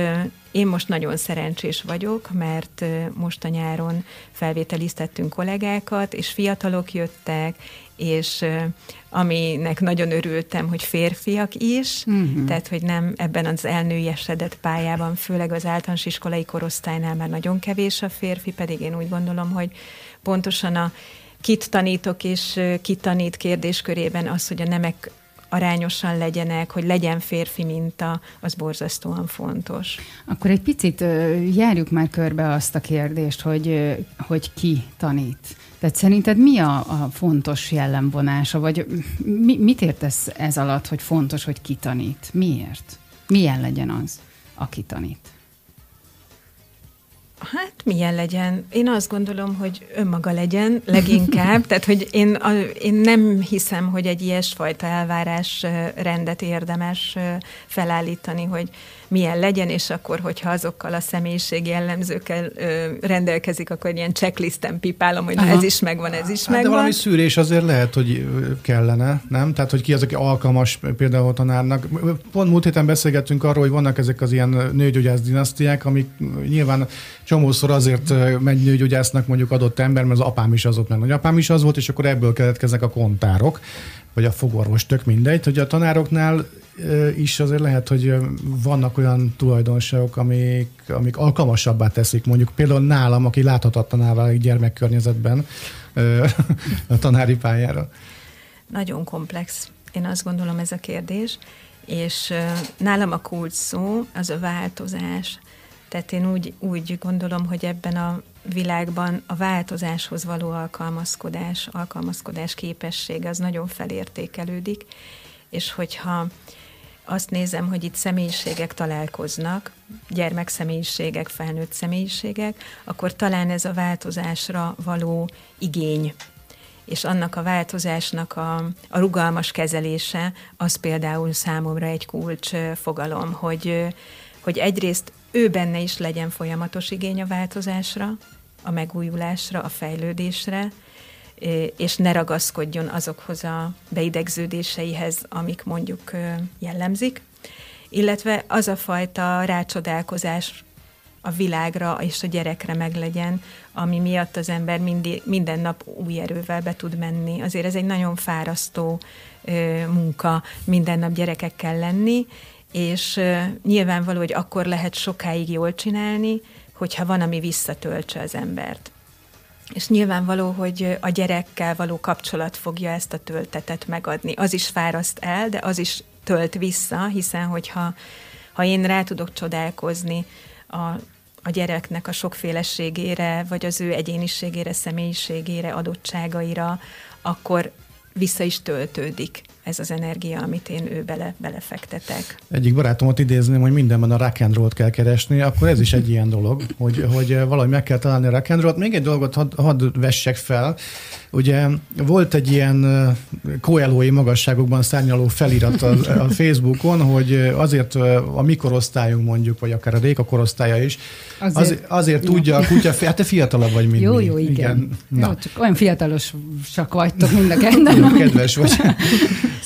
én most nagyon szerencsés vagyok, mert most a nyáron felvételiztettünk kollégákat, és fiatalok jöttek, és aminek nagyon örültem, hogy férfiak is, mm-hmm. tehát hogy nem ebben az elnőjesedett pályában, főleg az általános iskolai korosztálynál már nagyon kevés a férfi, pedig én úgy gondolom, hogy pontosan a kit tanítok és kit tanít kérdéskörében az, hogy a nemek arányosan legyenek, hogy legyen férfi minta, az borzasztóan fontos. Akkor egy picit járjuk már körbe azt a kérdést, hogy, hogy ki tanít. Tehát szerinted mi a, a fontos jellemvonása, vagy mi, mit értesz ez alatt, hogy fontos, hogy ki tanít? Miért? Milyen legyen az, aki tanít? Hát milyen legyen? Én azt gondolom, hogy önmaga legyen leginkább, tehát hogy én, a, én nem hiszem, hogy egy ilyesfajta elvárás rendet érdemes felállítani, hogy milyen legyen, és akkor, hogyha azokkal a személyiség jellemzőkkel ö, rendelkezik, akkor ilyen checklisten pipálom, hogy na ez is megvan, ez is hát megvan. De valami szűrés azért lehet, hogy kellene, nem? Tehát, hogy ki az, aki alkalmas például tanárnak. Pont múlt héten beszélgettünk arról, hogy vannak ezek az ilyen nőgyógyász dinasztiák, amik nyilván csomószor azért megy nőgyógyásznak mondjuk adott ember, mert az apám is az volt, mert nagyapám is az volt, és akkor ebből keletkeznek a kontárok, vagy a fogorvos, tök mindegy, hogy a tanároknál is azért lehet, hogy vannak olyan tulajdonságok, amik, amik alkalmasabbá teszik, mondjuk például nálam, aki láthatatlaná válik gyermekkörnyezetben a tanári pályára. Nagyon komplex, én azt gondolom ez a kérdés, és nálam a kulcs szó az a változás. Tehát én úgy, úgy gondolom, hogy ebben a világban a változáshoz való alkalmazkodás, alkalmazkodás képessége az nagyon felértékelődik, és hogyha azt nézem, hogy itt személyiségek találkoznak, gyermekszemélyiségek, felnőtt személyiségek, akkor talán ez a változásra való igény, és annak a változásnak a, a rugalmas kezelése, az például számomra egy kulcs fogalom, hogy, hogy egyrészt ő benne is legyen folyamatos igény a változásra, a megújulásra, a fejlődésre, és ne ragaszkodjon azokhoz a beidegződéseihez, amik mondjuk jellemzik, illetve az a fajta rácsodálkozás a világra és a gyerekre meglegyen, ami miatt az ember mindig, minden nap új erővel be tud menni. Azért ez egy nagyon fárasztó ö, munka minden nap gyerekekkel lenni, és nyilvánvaló, hogy akkor lehet sokáig jól csinálni, hogyha van, ami visszatöltse az embert. És nyilvánvaló, hogy a gyerekkel való kapcsolat fogja ezt a töltetet megadni. Az is fáraszt el, de az is tölt vissza, hiszen hogyha ha én rá tudok csodálkozni a, a gyereknek a sokféleségére, vagy az ő egyéniségére, személyiségére, adottságaira, akkor vissza is töltődik ez az energia, amit én ő bele, belefektetek. Egyik barátomat idézném, hogy mindenben a rock and roll kell keresni, akkor ez is egy ilyen dolog, hogy, hogy valahogy meg kell találni a rock and roll-t. Még egy dolgot hadd had vessek fel. Ugye volt egy ilyen koelói magasságokban szárnyaló felirat a, a Facebookon, hogy azért a mikorosztályunk mondjuk, vagy akár a Réka korosztálya is, azért, azért, azért tudja a kutya, hát te fiatalabb vagy, mint Jó, jó, igen. igen. Jó, csak olyan fiatalosak vagytok mind a ketten. Kedves vagy.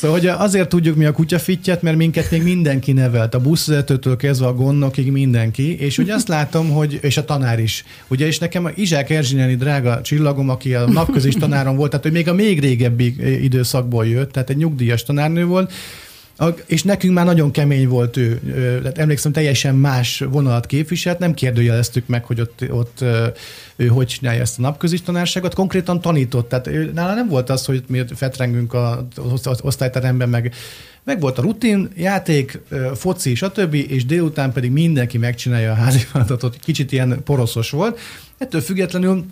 Szóval hogy azért tudjuk mi a kutyafittyet, mert minket még mindenki nevelt, a buszvezetőtől kezdve a gondnokig mindenki, és ugye azt látom, hogy, és a tanár is, ugye, és nekem a Izsák Erzsinyeni drága csillagom, aki a napközis tanárom volt, tehát hogy még a még régebbi időszakból jött, tehát egy nyugdíjas tanárnő volt, és nekünk már nagyon kemény volt ő. Tehát emlékszem, teljesen más vonalat képviselt, nem kérdőjeleztük meg, hogy ott, ott ő hogy csinálja ezt a napközis tanárságot, konkrétan tanított. Tehát ő, nála nem volt az, hogy mi fetrengünk az osztályteremben, meg meg volt a rutin, játék, foci, stb., és délután pedig mindenki megcsinálja a házi feladatot. Kicsit ilyen poroszos volt. Ettől függetlenül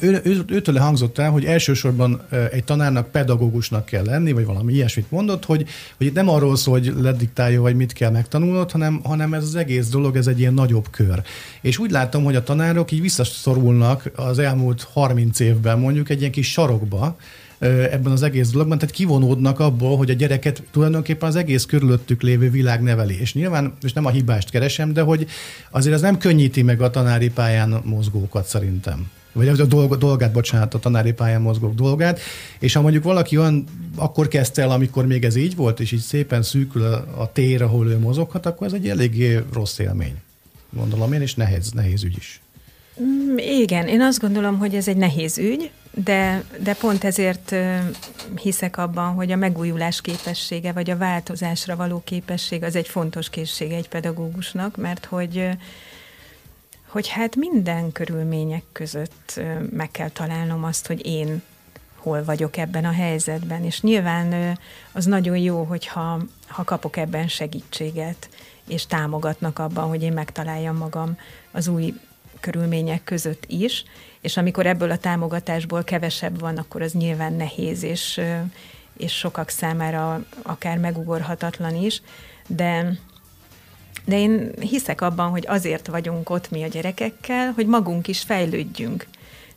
ő, ő, őtől hangzott el, hogy elsősorban egy tanárnak pedagógusnak kell lenni, vagy valami ilyesmit mondott, hogy, hogy nem arról szól, hogy lediktálja, vagy mit kell megtanulnod, hanem, hanem ez az egész dolog, ez egy ilyen nagyobb kör. És úgy látom, hogy a tanárok így visszaszorulnak az elmúlt 30 évben mondjuk egy ilyen kis sarokba, ebben az egész dologban, tehát kivonódnak abból, hogy a gyereket tulajdonképpen az egész körülöttük lévő világ neveli. És nyilván, és nem a hibást keresem, de hogy azért az nem könnyíti meg a tanári pályán mozgókat szerintem vagy a dolg, dolgát, bocsánat, a tanári pályán mozgók dolgát, és ha mondjuk valaki olyan, akkor kezdte el, amikor még ez így volt, és így szépen szűkül a, a tér, ahol ő mozoghat, akkor ez egy eléggé rossz élmény. Gondolom én, és nehéz, nehéz ügy is. Mm, igen, én azt gondolom, hogy ez egy nehéz ügy, de, de pont ezért hiszek abban, hogy a megújulás képessége, vagy a változásra való képesség az egy fontos készsége egy pedagógusnak, mert hogy hogy hát minden körülmények között meg kell találnom azt, hogy én hol vagyok ebben a helyzetben, és nyilván az nagyon jó, hogyha ha kapok ebben segítséget, és támogatnak abban, hogy én megtaláljam magam az új körülmények között is, és amikor ebből a támogatásból kevesebb van, akkor az nyilván nehéz, és, és sokak számára akár megugorhatatlan is, de de én hiszek abban, hogy azért vagyunk ott mi a gyerekekkel, hogy magunk is fejlődjünk.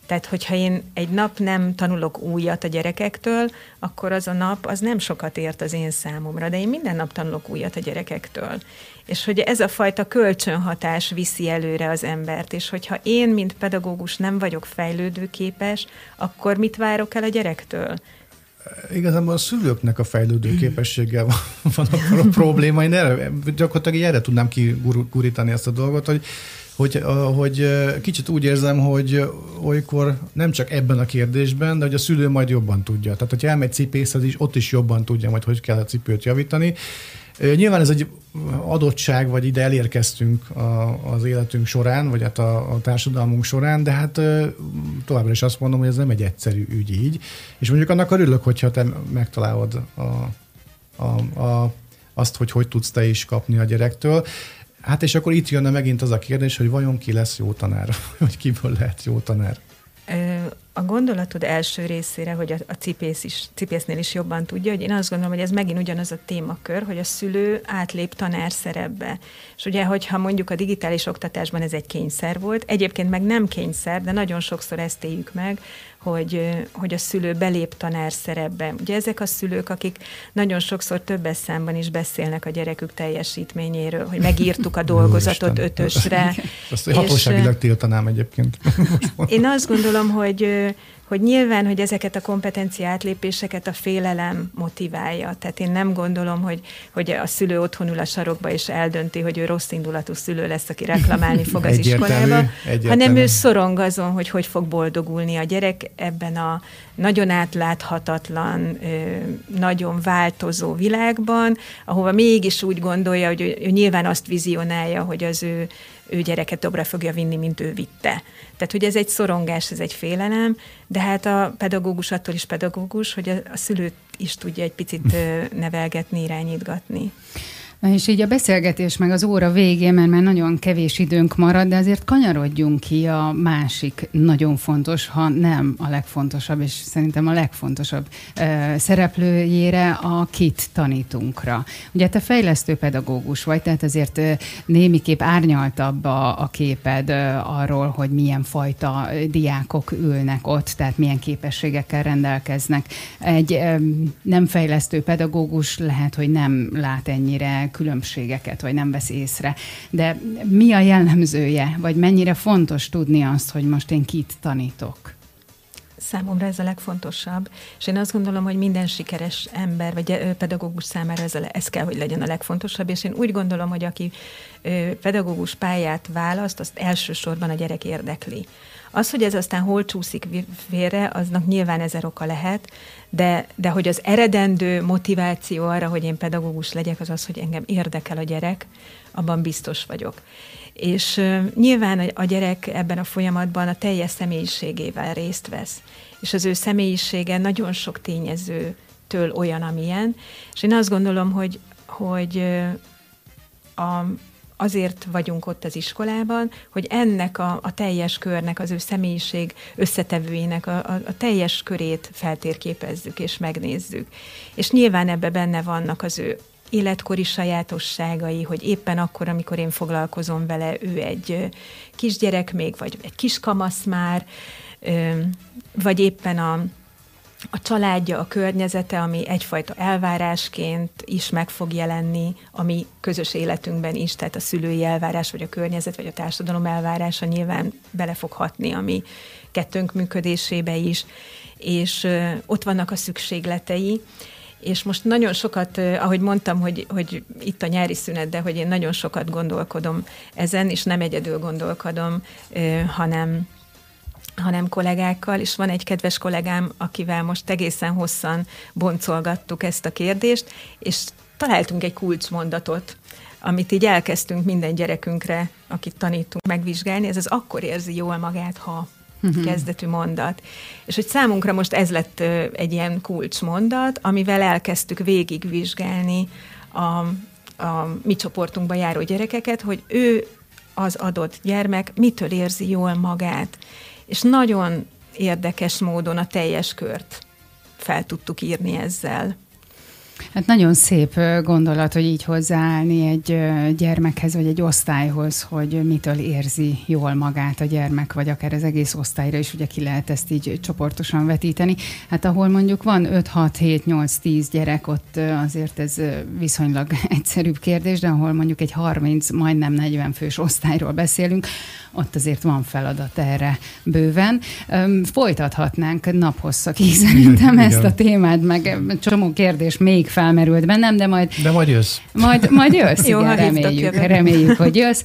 Tehát, hogyha én egy nap nem tanulok újat a gyerekektől, akkor az a nap az nem sokat ért az én számomra, de én minden nap tanulok újat a gyerekektől. És hogy ez a fajta kölcsönhatás viszi előre az embert, és hogyha én, mint pedagógus nem vagyok fejlődőképes, akkor mit várok el a gyerektől? Igazából a szülőknek a fejlődő képességgel van, van a probléma. Én erre, gyakorlatilag erre tudnám kigurítani ezt a dolgot, hogy hogy, hogy kicsit úgy érzem, hogy olykor nem csak ebben a kérdésben, de hogy a szülő majd jobban tudja. Tehát, hogyha elmegy cipészhez is, ott is jobban tudja majd, hogy kell a cipőt javítani. Nyilván ez egy adottság, vagy ide elérkeztünk a, az életünk során, vagy hát a, a társadalmunk során, de hát továbbra is azt mondom, hogy ez nem egy egyszerű ügy így. És mondjuk annak örülök, hogyha te megtalálod a, a, a, azt, hogy hogy tudsz te is kapni a gyerektől. Hát és akkor itt jönne megint az a kérdés, hogy vajon ki lesz jó tanár, vagy kiből lehet jó tanár. A gondolatod első részére, hogy a, a cipész is, cipésznél is jobban tudja, hogy én azt gondolom, hogy ez megint ugyanaz a témakör, hogy a szülő átlép tanár szerepbe. És ugye, hogyha mondjuk a digitális oktatásban ez egy kényszer volt, egyébként meg nem kényszer, de nagyon sokszor ezt éljük meg, hogy, hogy a szülő belép tanár szerepbe. Ugye ezek a szülők, akik nagyon sokszor többes számban is beszélnek a gyerekük teljesítményéről, hogy megírtuk a dolgozatot ötösre. Azt hatóságilag tiltanám egyébként. Én azt gondolom, hogy hogy nyilván, hogy ezeket a kompetencia átlépéseket a félelem motiválja. Tehát én nem gondolom, hogy, hogy a szülő otthon ül a sarokba és eldönti, hogy ő rossz indulatú szülő lesz, aki reklamálni fog az iskolába, egyértelmű. hanem ő szorong azon, hogy hogy fog boldogulni a gyerek ebben a nagyon átláthatatlan, nagyon változó világban, ahova mégis úgy gondolja, hogy ő nyilván azt vizionálja, hogy az ő ő gyereket dobra fogja vinni, mint ő vitte. Tehát, hogy ez egy szorongás, ez egy félelem, de hát a pedagógus attól is pedagógus, hogy a, a szülőt is tudja egy picit nevelgetni, irányítgatni. Na és így a beszélgetés meg az óra végén, mert már nagyon kevés időnk marad, de azért kanyarodjunk ki a másik nagyon fontos, ha nem a legfontosabb, és szerintem a legfontosabb uh, szereplőjére, a KIT tanítunkra. Ugye te fejlesztő pedagógus vagy, tehát azért uh, némiképp árnyaltabb a, a képed uh, arról, hogy milyen fajta diákok ülnek ott, tehát milyen képességekkel rendelkeznek. Egy um, nem fejlesztő pedagógus lehet, hogy nem lát ennyire különbségeket, vagy nem vesz észre. De mi a jellemzője, vagy mennyire fontos tudni azt, hogy most én kit tanítok? Számomra ez a legfontosabb, és én azt gondolom, hogy minden sikeres ember, vagy pedagógus számára ez, a, ez kell, hogy legyen a legfontosabb, és én úgy gondolom, hogy aki pedagógus pályát választ, azt elsősorban a gyerek érdekli. Az, hogy ez aztán hol csúszik félre, aznak nyilván ezer oka lehet, de, de hogy az eredendő motiváció arra, hogy én pedagógus legyek, az az, hogy engem érdekel a gyerek, abban biztos vagyok. És uh, nyilván a gyerek ebben a folyamatban a teljes személyiségével részt vesz. És az ő személyisége nagyon sok tényezőtől olyan, amilyen. És én azt gondolom, hogy, hogy uh, a, azért vagyunk ott az iskolában, hogy ennek a, a teljes körnek, az ő személyiség összetevőinek a, a, a teljes körét feltérképezzük és megnézzük. És nyilván ebbe benne vannak az ő életkori sajátosságai, hogy éppen akkor, amikor én foglalkozom vele, ő egy kisgyerek még, vagy egy kiskamasz már, vagy éppen a, a családja, a környezete, ami egyfajta elvárásként is meg fog jelenni, ami közös életünkben is, tehát a szülői elvárás, vagy a környezet, vagy a társadalom elvárása nyilván bele fog hatni a mi kettőnk működésébe is, és ott vannak a szükségletei, és most nagyon sokat, ahogy mondtam, hogy, hogy itt a nyári szünet, de hogy én nagyon sokat gondolkodom ezen, és nem egyedül gondolkodom, hanem hanem kollégákkal, és van egy kedves kollégám, akivel most egészen hosszan boncolgattuk ezt a kérdést, és találtunk egy kulcsmondatot, amit így elkezdtünk minden gyerekünkre, akit tanítunk megvizsgálni, ez az akkor érzi jól magát, ha uh-huh. kezdetű mondat. És hogy számunkra most ez lett egy ilyen kulcsmondat, amivel elkezdtük végigvizsgálni a, a mi csoportunkba járó gyerekeket, hogy ő az adott gyermek mitől érzi jól magát. És nagyon érdekes módon a teljes kört fel tudtuk írni ezzel. Hát nagyon szép gondolat, hogy így hozzáállni egy gyermekhez, vagy egy osztályhoz, hogy mitől érzi jól magát a gyermek, vagy akár az egész osztályra is, ugye ki lehet ezt így csoportosan vetíteni. Hát ahol mondjuk van 5, 6, 7, 8, 10 gyerek, ott azért ez viszonylag egyszerűbb kérdés, de ahol mondjuk egy 30, majdnem 40 fős osztályról beszélünk, ott azért van feladat erre bőven. Folytathatnánk naphosszakig szerintem ezt a témát, meg csomó kérdés még felmerült bennem, de majd... De majd jössz. Majd, majd jössz, Jó, igen, reméljük, reméljük, hogy jössz.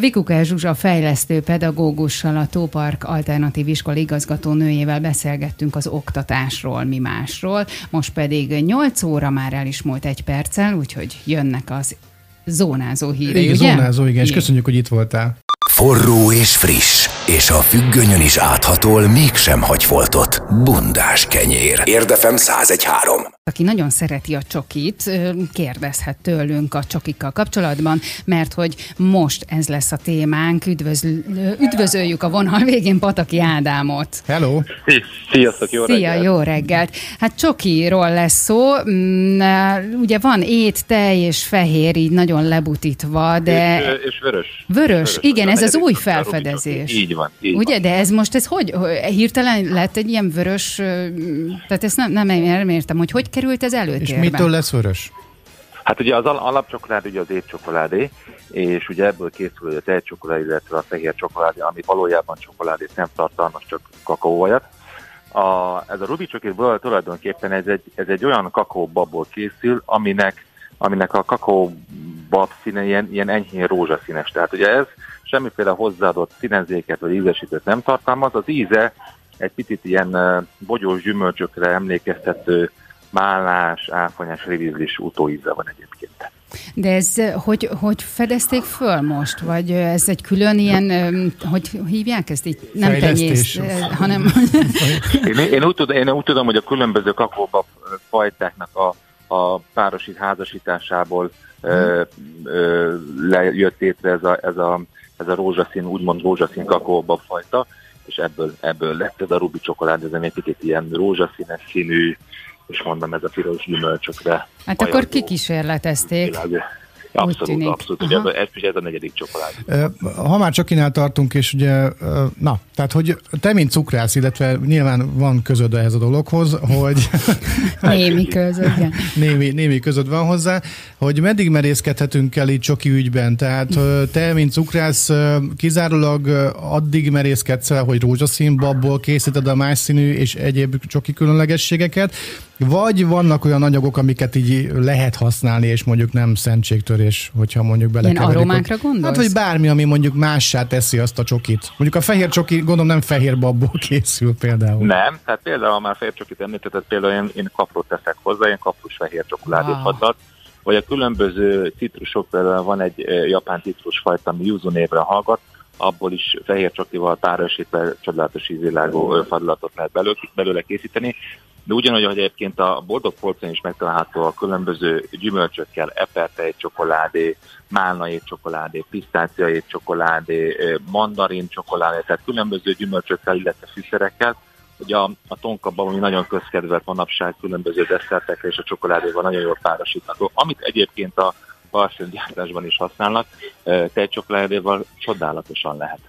Vikuká Zsuzsa fejlesztő pedagógussal, a Tópark Alternatív Iskola igazgató nőjével beszélgettünk az oktatásról, mi másról. Most pedig 8 óra már el is múlt egy perccel, úgyhogy jönnek az zónázó hírei, igen, ugye? Zónázó, igen, és köszönjük, hogy itt voltál. Forró és friss, és a függönyön is áthatol mégsem hagy foltot. Bundás kenyér. Érdefem 1013. Aki nagyon szereti a csokit, kérdezhet tőlünk a csokikkal kapcsolatban, mert hogy most ez lesz a témánk. Üdvözl, üdvözöljük a vonal végén Pataki Ádámot. Hello! Sziasztok, jó Szia, reggelt! jó reggelt! Hát csokiról lesz szó. Mm, ugye van ét, tej és fehér, így nagyon lebutítva, de... És, és vörös. Vörös, vörös igen, ez az új felfedezés. Így van. Így Ugye, van. de ez most, ez hogy, hirtelen lett egy ilyen vörös, tehát ezt nem, nem, nem értem, hogy hogy került ez előtérbe? És mitől lesz vörös? Hát ugye az alapcsokoládé ugye az étcsokoládé, és ugye ebből készül a tejcsokoládé, illetve a fehér csokoládé, ami valójában csokoládét nem tartalmaz, csak kakaóvajat. A, ez a Ruby csokit tulajdonképpen ez egy, ez egy olyan kakaóbabból készül, aminek, aminek a kakaóbab színe ilyen, ilyen enyhén rózsaszínes. Tehát ugye ez semmiféle hozzáadott színezéket vagy ízesítőt nem tartalmaz. Az íze egy picit ilyen bogyós gyümölcsökre emlékeztető málás, áfonyás, rivizlis utóíze van egyébként. De ez hogy, hogy fedezték föl most? Vagy ez egy külön ilyen, hogy hívják ezt így? Nem tenyészt, hanem... én, én, úgy tudom, én úgy tudom, hogy a különböző kakaóbab fajtáknak a, a párosít házasításából hmm. ö, ö, lejött létre ez a, ez a ez a rózsaszín, úgymond rózsaszín kakaóba fajta, és ebből, ebből lett ez a rubi csokolád, ez egy picit ilyen rózsaszínes színű, és mondom, ez a piros gyümölcsökre. Hát akkor kikísérletezték. Világ. Abszolút, abszolút. Ugye ez, ez a negyedik csokolád. Ha már csak inál tartunk, és ugye, na, tehát, hogy te, mint cukrász, illetve nyilván van közöd ehhez a dologhoz, hogy... némi közöd, igen. Némi, némi közöd van hozzá, hogy meddig merészkedhetünk el itt csoki ügyben? Tehát te, mint cukrász, kizárólag addig merészkedsz el, hogy rózsaszín babból készíted a más színű és egyéb csoki különlegességeket, vagy vannak olyan anyagok, amiket így lehet használni, és mondjuk nem szentségtörés, hogyha mondjuk belekeverik. Ilyen aromákra gondolsz? Hát, vagy bármi, ami mondjuk mássá teszi azt a csokit. Mondjuk a fehér csoki, gondolom nem fehér babból készül például. Nem, tehát például, ha már fehér csokit említetted, például én, én kaprót teszek hozzá, én kaprus fehér csokoládét wow. vagy a különböző citrusok, például van egy japán citrusfajta, ami yuzu névre hallgat, abból is fehér csokival párosítva csodálatos ízvilágú fadlatot lehet belőle, belőle készíteni de ugyanúgy, hogy egyébként a boldog polcon is megtalálható a különböző gyümölcsökkel, epertei csokoládé, málnai csokoládé, pisztáciai csokoládé, mandarin csokoládé, tehát különböző gyümölcsökkel, illetve fűszerekkel, hogy a, a tonkabban, ami nagyon közkedvelt manapság különböző desszertekre és a csokoládéval nagyon jól párosítható, amit egyébként a gyártásban is használnak, tejcsokoládéval csodálatosan lehet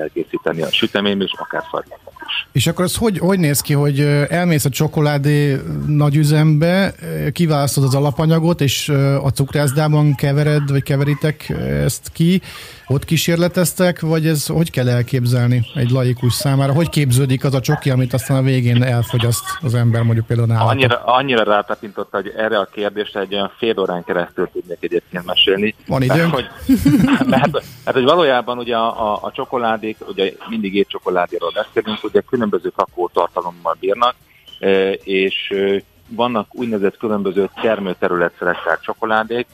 elkészíteni a sütemény és akár fagylatot is. És akkor az hogy, hogy néz ki, hogy elmész a csokoládé nagyüzembe, kiválasztod az alapanyagot, és a cukrászdában kevered, vagy keveritek ezt ki, ott kísérleteztek, vagy ez hogy kell elképzelni egy laikus számára? Hogy képződik az a csoki, amit aztán a végén elfogyaszt az ember mondjuk például nálatok? Annyira, annyira rátapintott, hogy erre a kérdésre egy olyan fél órán keresztül tudnék egyébként mesélni. Van időnk? Mert, hogy, mert, mert, hogy valójában ugye a, a, a csokoládék, ugye mindig étcsokoládéról beszélünk, ugye különböző tartalommal bírnak, e, és e, vannak úgynevezett különböző termőterületszerekkel csokoládék,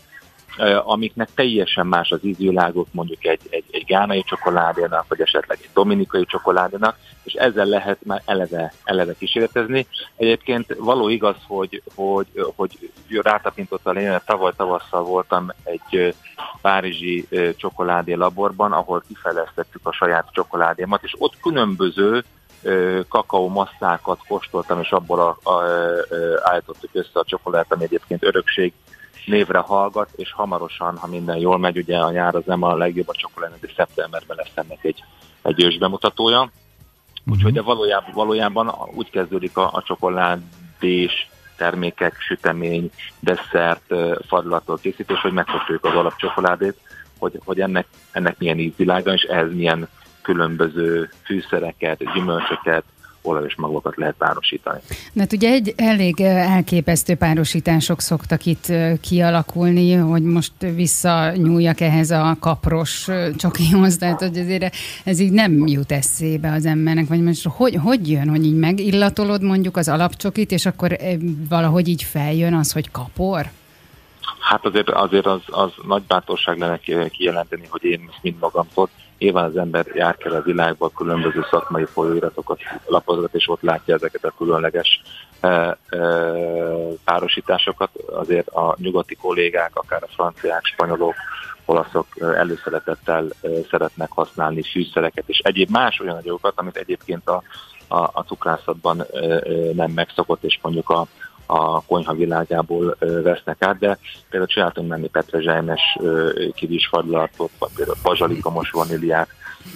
amiknek teljesen más az ízvilágok, mondjuk egy, egy, egy gánai csokoládénak, vagy esetleg egy dominikai csokoládénak, és ezzel lehet már eleve, eleve kísérletezni. Egyébként való igaz, hogy, hogy, hogy rátapintott a lényeg, tavaly tavasszal voltam egy párizsi csokoládé laborban, ahol kifejlesztettük a saját csokoládémat, és ott különböző kakaó masszákat kóstoltam, és abból a, a, a, állítottuk össze a csokoládát, ami egyébként örökség névre hallgat, és hamarosan, ha minden jól megy, ugye a nyár az nem a legjobb a csokoládé, de szeptemberben lesz ennek egy, egy ős bemutatója. Úgyhogy de valójában, valójában úgy kezdődik a, a csokoládés termékek, sütemény, desszert, fadlattól készítés, hogy megkóstoljuk az alapcsokoládét, hogy, hogy ennek, ennek milyen ízvilága, és ehhez milyen különböző fűszereket, gyümölcsöket, olajos magokat lehet párosítani. De hát ugye egy elég elképesztő párosítások szoktak itt kialakulni, hogy most visszanyúljak ehhez a kapros csokihoz, tehát hogy azért ez így nem jut eszébe az embernek, vagy most hogy, hogy jön, hogy így megillatolod mondjuk az alapcsokit, és akkor valahogy így feljön az, hogy kapor? Hát azért, azért az, az nagy bátorság lenne kijelenteni, hogy én ezt mind magamtól Nyilván az ember jár kell a világba, különböző szakmai folyóiratokat lapozgat, és ott látja ezeket a különleges e, e, párosításokat. Azért a nyugati kollégák, akár a franciák, spanyolok, olaszok előszeretettel szeretnek használni fűszereket és egyéb más olyan anyagokat, amit egyébként a, a, a cukrászatban nem megszokott, és mondjuk a, a konyha világából vesznek át, de például csináltunk menni petrezselymes kivisfaglatot, vagy például bazsalikomos vaníliát.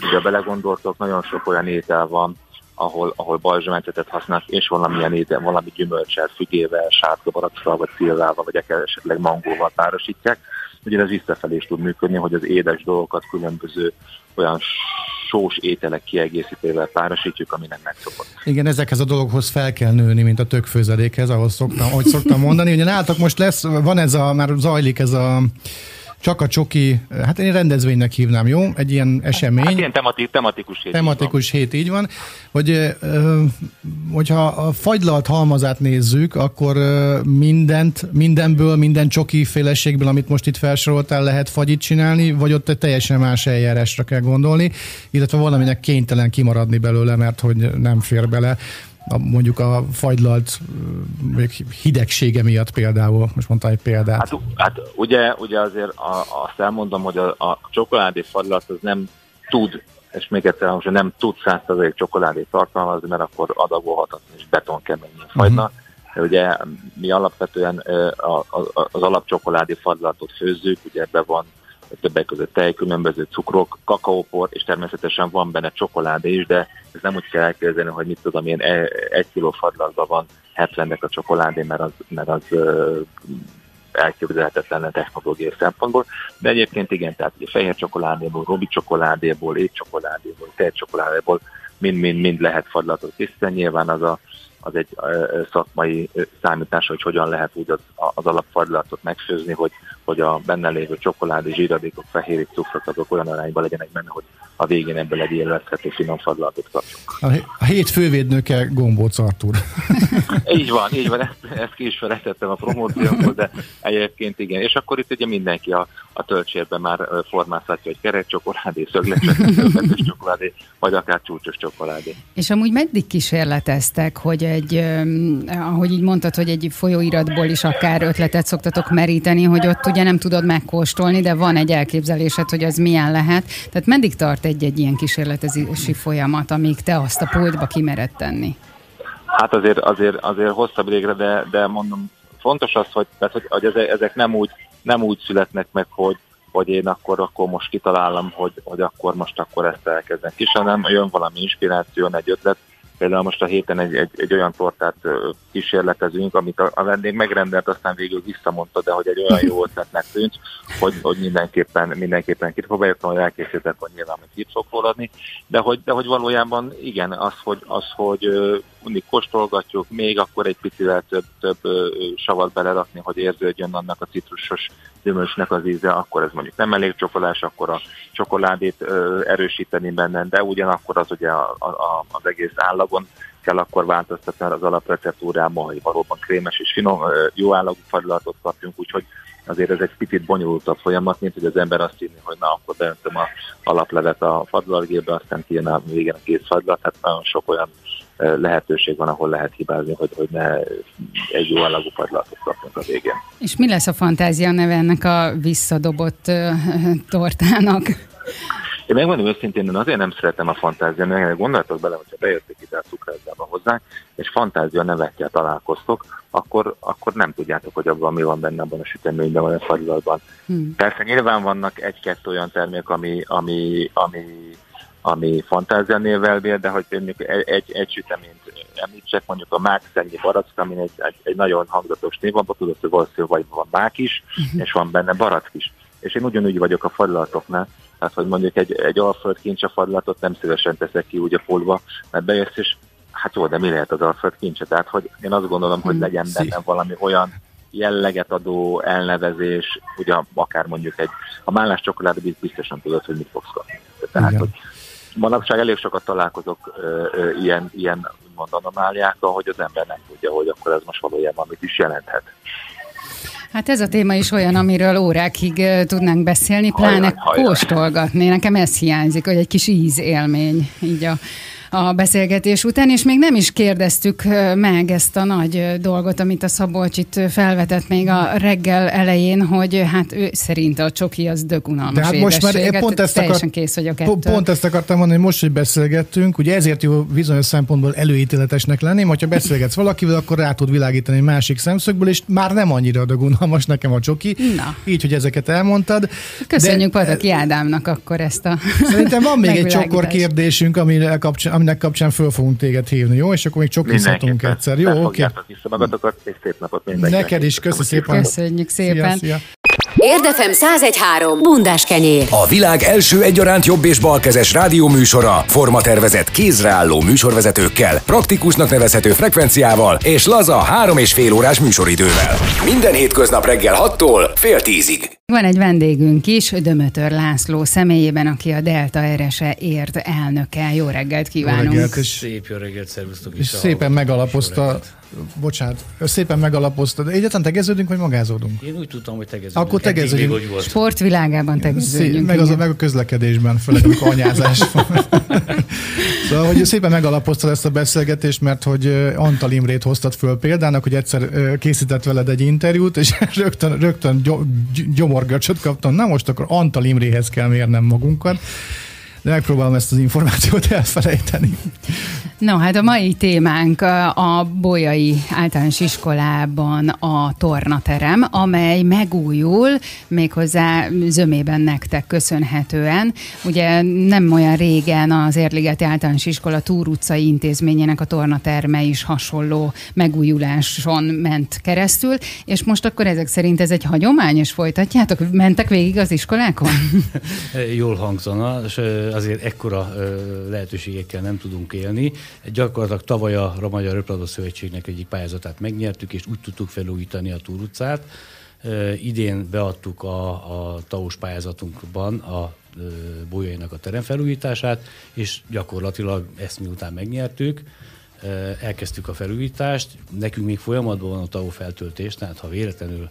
Ugye belegondoltok, nagyon sok olyan étel van, ahol, ahol balzsamecetet használnak, és valamilyen étel, valami gyümölcsel, fügével, sárga barackal, vagy szilvával, vagy esetleg mangóval párosítják. Ugye ez visszafelé is tud működni, hogy az édes dolgokat különböző olyan sós ételek kiegészítével párosítjuk, ami nem megszokott. Igen, ezekhez a dologhoz fel kell nőni, mint a tökfőzelékhez, ahhoz szoktam, ahogy szoktam mondani. Ugye nálatok most lesz, van ez a, már zajlik ez a csak a csoki, hát én rendezvénynek hívnám, jó? Egy ilyen esemény. Hát ilyen temati, tematikus hét. Tematikus hét, így van. Hogy, hogyha a fagylalt halmazát nézzük, akkor mindent, mindenből, minden csoki féleségből, amit most itt felsoroltál, lehet fagyit csinálni, vagy ott egy teljesen más eljárásra kell gondolni, illetve valaminek kénytelen kimaradni belőle, mert hogy nem fér bele a, mondjuk a fagylalt hidegsége miatt például, most mondtam egy példát. Hát, hát ugye, ugye azért a, azt elmondom, hogy a, a csokoládé fagylalt az nem tud, és még egyszer hogy nem tud 100% csokoládét tartalmazni, mert akkor adagolhatatlan és betonkeményen fagyna. Uh-huh. De ugye mi alapvetően az alapcsokoládé faglatot főzzük, ugye ebbe van többek között tej, különböző cukrok, kakaópor, és természetesen van benne csokoládé is, de ez nem úgy kell elképzelni, hogy mit tudom én, e, egy kiló fadlatban van 70 a csokoládé, mert az, mert az elképzelhetetlen a technológiai szempontból, de egyébként igen, tehát ugye fehér csokoládéból, robi csokoládéból, étcsokoládéból, tejcsokoládéból mind-mind-mind lehet fadlatot készíteni, nyilván az a az egy szakmai számítás, hogy hogyan lehet úgy az, az alapfajlatot megfőzni, hogy, hogy a benne lévő csokoládé, zsíradékok, fehérik, cukrok azok olyan arányban legyenek benne, hogy a végén ebből egy élvezhető finom fadlatot kapjunk. A hét fővédnöke Gombóc Artur. így van, így van, ezt, ezt ki is felejtettem a promócióból, de egyébként igen. És akkor itt ugye mindenki a, a töltsérben már formázhatja, hogy kerek csokoládé, szögletes csokoládé, vagy akár csúcsos csokoládé. És amúgy meddig kísérleteztek, hogy egy, ahogy így mondtad, hogy egy folyóiratból is akár ötletet szoktatok meríteni, hogy ott ugye nem tudod megkóstolni, de van egy elképzelésed, hogy az milyen lehet. Tehát meddig tart egy-egy ilyen kísérletezési folyamat, amíg te azt a pultba kimered tenni? Hát azért, azért, azért hosszabb régre, de, de mondom, fontos az, hogy, tehát, hogy, hogy ezek nem úgy, nem úgy születnek meg, hogy, hogy én akkor, akkor most kitalálom, hogy, hogy akkor most akkor ezt elkezdem. Kis, hanem jön valami inspiráció, egy ötlet, Például most a héten egy, egy, egy olyan tortát kísérletezünk, amit a, a vendég megrendelt, aztán végül visszamondta, de hogy egy olyan jó ötletnek tűnt, hogy, hogy mindenképpen, mindenképpen kipróbáljuk, hogy elkészítettek, hogy nyilván, hogy ki fog fogadni, de hogy, de hogy valójában igen, az, hogy, az, hogy mindig kóstolgatjuk, még akkor egy picivel több, több savat belerakni, hogy érződjön annak a citrusos gyümölcsnek az íze, akkor ez mondjuk nem elég csokolás, akkor a csokoládét erősíteni benne, de ugyanakkor az ugye a, a, az egész állagon kell akkor változtatni az alapreceptúrában, hogy valóban krémes és finom, jó állagú fagylalatot kapjunk, úgyhogy azért ez egy picit bonyolultabb folyamat, mint hogy az ember azt írni, hogy na, akkor beöntöm a alaplevet a fagylalgébe, aztán kijön a végén a kész fagylat, tehát nagyon sok olyan lehetőség van, ahol lehet hibázni, hogy, hogy ne egy jó állagú fagylatot kapjunk a végén. És mi lesz a fantázia neve ennek a visszadobott uh, tortának? Én megmondom őszintén, én azért nem szeretem a fantáziát, mert gondoltok bele, hogyha bejöttek ide a cukrászdába hozzánk, és fantázia nevekkel találkoztok, akkor, akkor nem tudjátok, hogy abban mi van benne abban a süteményben, vagy a fagylalban. Hmm. Persze nyilván vannak egy-kettő olyan termék, ami, ami, ami ami fantázianével bír, de hogy mondjuk egy, egy, süteményt említsek, mondjuk a mák szennyi barack, ami egy, egy, egy nagyon hangzatos név van, tudod, hogy valószínűleg vagy van mák is, uh-huh. és van benne barack is. És én ugyanúgy vagyok a faglalatoknál, tehát hogy mondjuk egy, egy alföld kincs a faglatot nem szívesen teszek ki úgy a polva, mert bejössz, és hát jó, de mi lehet az alföld kincse? Tehát hogy én azt gondolom, hogy hm, legyen benne valami olyan jelleget adó elnevezés, ugye akár mondjuk egy, a málás csokoládé biztosan tudod, hogy mit fogsz kapni. Tehát, Igen. hogy manapság elég sokat találkozok ö, ö, ilyen, ilyen mond anomáliákkal, hogy az ember nem tudja, hogy akkor ez most valójában mit is jelenthet. Hát ez a téma is olyan, amiről órákig tudnánk beszélni, pláne kóstolgatni. Nekem ez hiányzik, hogy egy kis ízélmény így a a beszélgetés után, és még nem is kérdeztük meg ezt a nagy dolgot, amit a Szabolcs itt felvetett még a reggel elején, hogy hát ő szerint a csoki az dögunalmas De hát most már én pont ezt, akart, kész vagyok pont, pont ezt akartam mondani, hogy most, hogy beszélgettünk, ugye ezért jó bizonyos szempontból előítéletesnek lenni, hogyha beszélgetsz valakivel, akkor rá tud világítani egy másik szemszögből, és már nem annyira dögunalmas nekem a csoki. Na. Így, hogy ezeket elmondtad. Köszönjük De, Pataki Ádámnak akkor ezt a Szerintem van még egy csokor kérdésünk, amire kapcsán, aminek kapcsán föl fogunk téged hívni, jó? És akkor még csokizhatunk egyszer, jó? Oké. Okay. vissza magatokat, és szép napot mindenkinek. Neked is, köszi szépen. Köszönjük szépen. Szia, szia. Érdefem 1013. Bundás kenyér. A világ első egyaránt jobb és balkezes rádióműsora, formatervezett kézreálló műsorvezetőkkel, praktikusnak nevezhető frekvenciával és laza három és fél órás műsoridővel. Minden hétköznap reggel 6-tól fél tízig. Van egy vendégünk is, Dömötör László személyében, aki a Delta RSE ért elnöke. Jó reggelt kívánunk! Jó reggelt, és Szép jó reggelt, szervusztok is! És szépen megalapozta bocsánat, szépen megalapoztad. Egyetlen tegeződünk, vagy magázódunk? Én úgy tudtam, hogy tegeződünk. Akkor tegeződünk. Még, volt. Sportvilágában tegeződünk. Meg, az, meg a közlekedésben, főleg amikor anyázás szóval, hogy szépen megalapoztad ezt a beszélgetést, mert hogy Antal Imrét hoztad föl példának, hogy egyszer készített veled egy interjút, és rögtön, rögtön gyomorgörcsöt kaptam. Na most akkor Antal Imréhez kell mérnem magunkat de megpróbálom ezt az információt elfelejteni. No, hát a mai témánk a Bolyai Általános Iskolában a tornaterem, amely megújul, méghozzá zömében nektek köszönhetően. Ugye nem olyan régen az Érligeti Általános Iskola Túr utcai intézményének a tornaterme is hasonló megújuláson ment keresztül, és most akkor ezek szerint ez egy hagyomány, és folytatjátok? Mentek végig az iskolákon? Jól hangzana, és azért ekkora lehetőségekkel nem tudunk élni. Gyakorlatilag tavaly a Magyar Röplabda Szövetségnek egyik pályázatát megnyertük, és úgy tudtuk felújítani a Túr utcát. Idén beadtuk a, a TAUS pályázatunkban a Bolyainak a teremfelújítását, és gyakorlatilag ezt miután megnyertük, elkezdtük a felújítást, nekünk még folyamatban van a TAO feltöltés, tehát ha véletlenül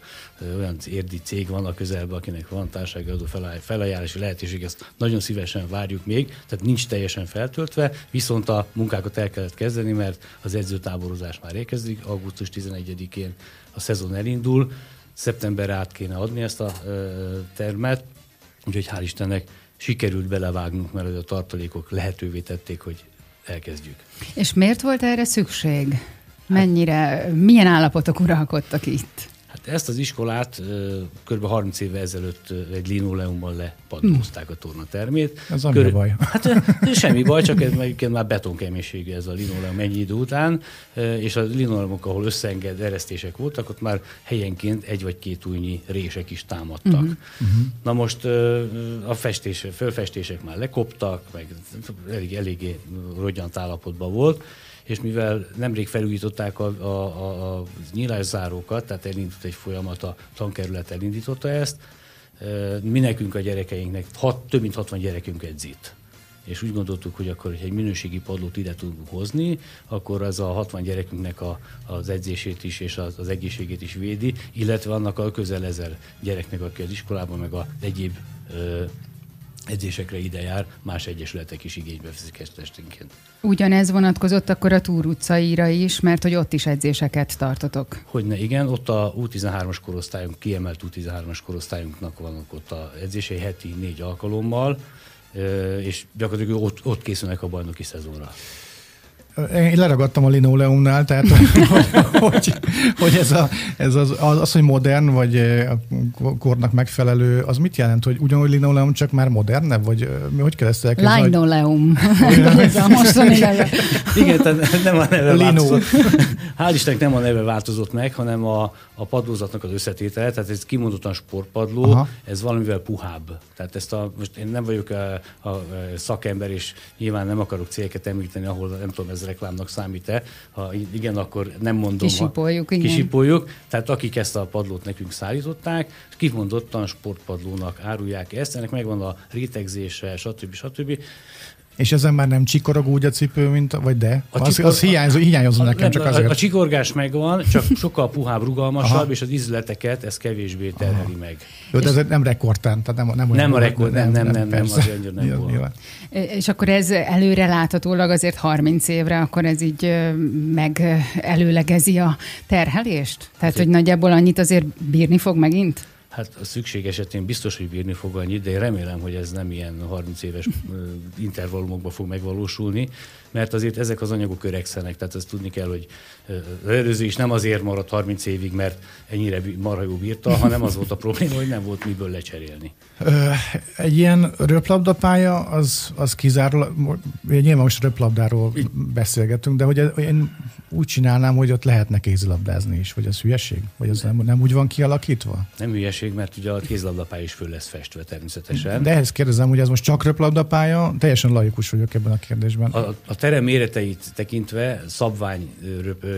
olyan érdi cég van a közelben, akinek van társasági adó felajánlási lehetőség, ezt nagyon szívesen várjuk még, tehát nincs teljesen feltöltve, viszont a munkákat el kellett kezdeni, mert az edzőtáborozás már érkezik, augusztus 11-én a szezon elindul, szeptemberre át kéne adni ezt a termet, úgyhogy hál' Istennek sikerült belevágnunk, mert a tartalékok lehetővé tették, hogy elkezdjük. És miért volt erre szükség? Mennyire, milyen állapotok uralkodtak itt? Hát ezt az iskolát kb. 30 éve ezelőtt egy linoleumban lepadlózták a tornatermét. Ez ami Kör... baj. Hát semmi baj, csak ez egyébként már betonkeménységű ez a linoleum ennyi idő után, és a linoleumok, ahol összeenged eresztések voltak, ott már helyenként egy vagy két újnyi rések is támadtak. Uh-huh. Uh-huh. Na most a festés, fölfestések már lekoptak, meg elég, eléggé rogyant állapotban volt, és mivel nemrég felújították a, a, a, a nyílászárókat, tehát elindult egy folyamat, a tankerület elindította ezt, mi nekünk a gyerekeinknek, hat, több mint 60 gyerekünk edzít. És úgy gondoltuk, hogy akkor, hogy egy minőségi padlót ide tudunk hozni, akkor az a 60 gyerekünknek a, az edzését is és az, az egészségét is védi, illetve annak a közel ezer gyereknek, aki az iskolában, meg a egyéb edzésekre ide jár, más egyesületek is igénybe veszik ezt testénként. Ugyanez vonatkozott akkor a Túr utcaira is, mert hogy ott is edzéseket tartotok. Hogyne, igen, ott a U13-as korosztályunk, kiemelt U13-as korosztályunknak vannak ott a edzései heti négy alkalommal, és gyakorlatilag ott, ott készülnek a bajnoki szezonra. Én leragadtam a linoleumnál, tehát hogy, hogy, hogy ez, a, ez az, az, hogy modern, vagy a kornak megfelelő, az mit jelent, hogy ugyanúgy linoleum, csak már modernebb, vagy mi, hogy kell ezt elkezdeni? Linoleum. ez a mostani neve. Igen, tehát nem a neve Lino. változott. Hál' Istennek nem a neve változott meg, hanem a, a padlózatnak az összetétele, tehát ez kimondottan sportpadló, Aha. ez valamivel puhább. Tehát ezt a, most én nem vagyok a, a, szakember, és nyilván nem akarok célket említeni, ahol nem tudom, ez reklámnak számít-e. Ha igen, akkor nem mondom. Kisipoljuk, ha, igen. Kisipoljuk. Tehát akik ezt a padlót nekünk szállították, kimondottan sportpadlónak árulják ezt, ennek megvan a rétegzése, stb. stb. És ezen már nem csikorog úgy a cipő, mint, vagy de? A az, csikor... az hiányzó, hiányozó nekem nem, csak azért. A, a csikorgás megvan, csak sokkal puhább, rugalmasabb, Aha. és az izleteket ez kevésbé terheli meg. Jó, de ez nem rekordtán, tehát nem, nem, nem a rekord, nem, nem, nem, nem, nem, az nem Nyilván. És akkor ez előre láthatólag azért 30 évre, akkor ez így meg előlegezi a terhelést? Tehát, hogy nagyjából annyit azért bírni fog megint? Hát a szükség esetén biztos, hogy bírni fog annyit, de én remélem, hogy ez nem ilyen 30 éves intervallumokban fog megvalósulni, mert azért ezek az anyagok öregszenek, tehát ezt tudni kell, hogy az előző is nem azért maradt 30 évig, mert ennyire marha jó bírta, hanem az volt a probléma, hogy nem volt miből lecserélni. Egy ilyen röplabdapálya, az, az kizárólag, nyilván most röplabdáról beszélgetünk, de hogy én úgy csinálnám, hogy ott lehetne kézilabdázni is, vagy az hülyeség? Vagy az nem, nem úgy van kialakítva? Nem hülyeség, mert ugye a kézilabdapálya is föl lesz festve természetesen. De ehhez kérdezem, hogy ez most csak röplabdapálya, teljesen laikus vagyok ebben a kérdésben. A, a terem méreteit tekintve szabvány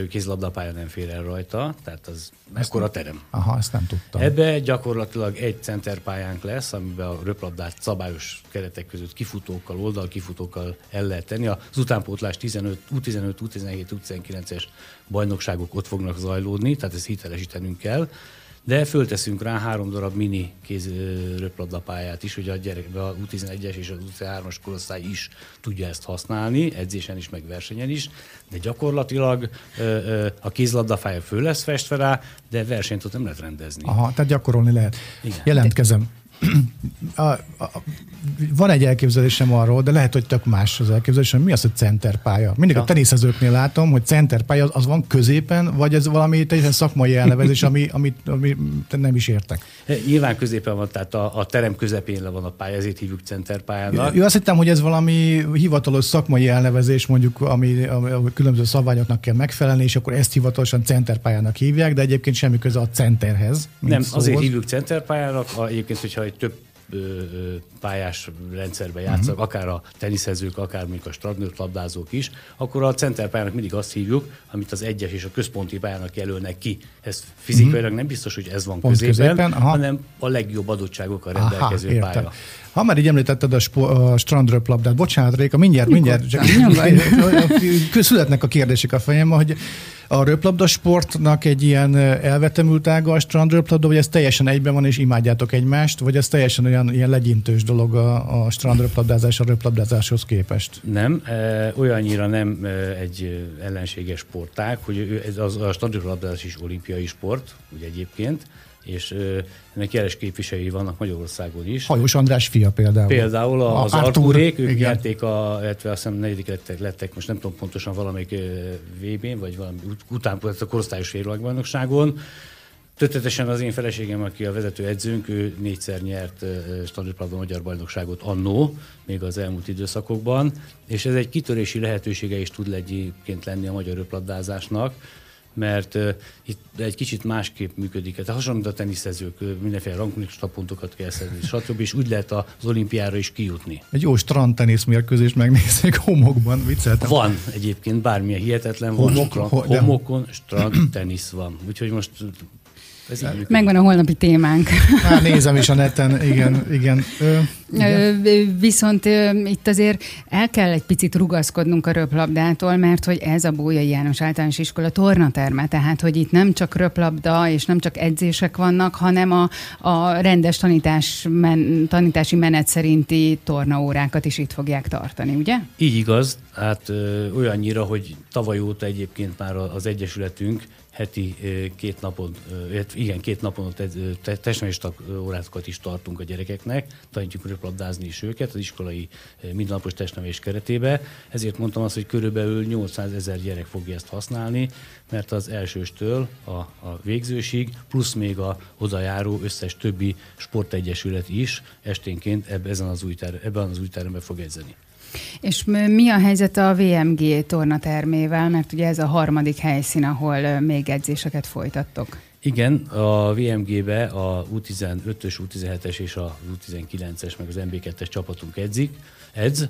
kézilabdapálya nem fér el rajta, tehát az mekkora terem. Aha, ezt nem tudtam. Ebbe gyakorlatilag egy centerpályánk lesz, amiben a röplabdát szabályos keretek között kifutókkal, oldal kifutókkal el lehet tenni. Az utánpótlás 15, U15, U17, U19-es bajnokságok ott fognak zajlódni, tehát ezt hitelesítenünk kell de fölteszünk rá három darab mini kéz röplabdapályát is, hogy a gyerek, a U11-es és az U13-as korosztály is tudja ezt használni, edzésen is, meg versenyen is, de gyakorlatilag a kézlabdapálya föl lesz festve rá, de versenyt ott nem lehet rendezni. Aha, tehát gyakorolni lehet. Igen. Jelentkezem a, a, van egy elképzelésem arról, de lehet, hogy tök más az elképzelésem. Mi az, hogy centerpálya? Mindig ja. a teniszezőknél látom, hogy centerpálya az, az van középen, vagy ez valami teljesen szakmai elnevezés, ami, amit, ami nem is értek. Nyilván középen van, tehát a, a terem közepén le van a pálya, ezért hívjuk centerpályának. Jó, azt hittem, hogy ez valami hivatalos szakmai elnevezés, mondjuk, ami, ami, ami különböző szabványoknak kell megfelelni, és akkor ezt hivatalosan centerpályának hívják, de egyébként semmi köze a centerhez. Nem, szóhoz. azért hívjuk centerpályának, egyébként, hogyha egy több pályás rendszerben játszanak, uh-huh. akár a teniszezők, akár mondjuk a strandnőtt labdázók is, akkor a centerpályának mindig azt hívjuk, amit az egyes és a központi pályának jelölnek ki. Ez fizikailag uh-huh. nem biztos, hogy ez van Pont középen, középen hanem a legjobb adottságokkal rendelkező aha, pálya. Ha már így említetted a, spo- a strandröplabdát, bocsánat Réka, mindjárt, Mikor? mindjárt, csak születnek a kérdések a fejemben, hogy a röplabda sportnak egy ilyen elvetemült ága a strandröplabda, vagy ez teljesen egyben van és imádjátok egymást, vagy ez teljesen olyan ilyen legyintős dolog a, a strandröplabdázás a röplabdázáshoz képest? Nem, e, olyannyira nem e, egy ellenséges sportág, hogy ez az, a strandröplabdázás is olimpiai sport, ugye egyébként, és ennek jeles képviselői vannak Magyarországon is. Hajós András fia például. Például a, az Artúrék, ők igen. nyerték, a, illetve azt hiszem negyedik lettek, lettek, most nem tudom pontosan valamelyik VB-n, vagy valami után a korosztályos világbajnokságon. Tötetesen az én feleségem, aki a vezető edzőnk, ő négyszer nyert standardplatban magyar bajnokságot annó, még az elmúlt időszakokban, és ez egy kitörési lehetősége is tud egyébként lenni a magyar röplabdázásnak, mert uh, itt egy kicsit másképp működik. Tehát hasonló, mint a teniszezők, mindenféle ranglista pontokat kell szedni, stb. És úgy lehet az olimpiára is kijutni. Egy jó strand tenisz mérkőzést megnézzük homokban, vicceltem. Van egyébként, bármilyen hihetetlen Homok, van, homokon strand tenisz van. Úgyhogy most ez Megvan a holnapi témánk. Már nézem is a neten, igen, igen. Ö, igen. Viszont itt azért el kell egy picit rugaszkodnunk a röplabdától, mert hogy ez a Bójai János általános iskola tornaterme, tehát hogy itt nem csak röplabda és nem csak edzések vannak, hanem a, a rendes tanítás, men, tanítási menet szerinti tornaórákat is itt fogják tartani, ugye? Így igaz, hát ö, olyannyira, hogy tavaly óta egyébként már az Egyesületünk heti két napon, igen, két napon testnevelés órákat is tartunk a gyerekeknek, tanítjuk röplabdázni is őket az iskolai mindennapos testnevelés keretébe. Ezért mondtam azt, hogy körülbelül 800 ezer gyerek fogja ezt használni, mert az elsőstől a, a végzősig, plusz még a odajáró összes többi sportegyesület is esténként ebben az új, ter, ebben az új teremben fog edzeni. És mi a helyzet a VMG tornatermével, mert ugye ez a harmadik helyszín, ahol még edzéseket folytattok? Igen, a VMG-be a U15-ös, U17-es és a U19-es, meg az MB2-es csapatunk edzik, edz.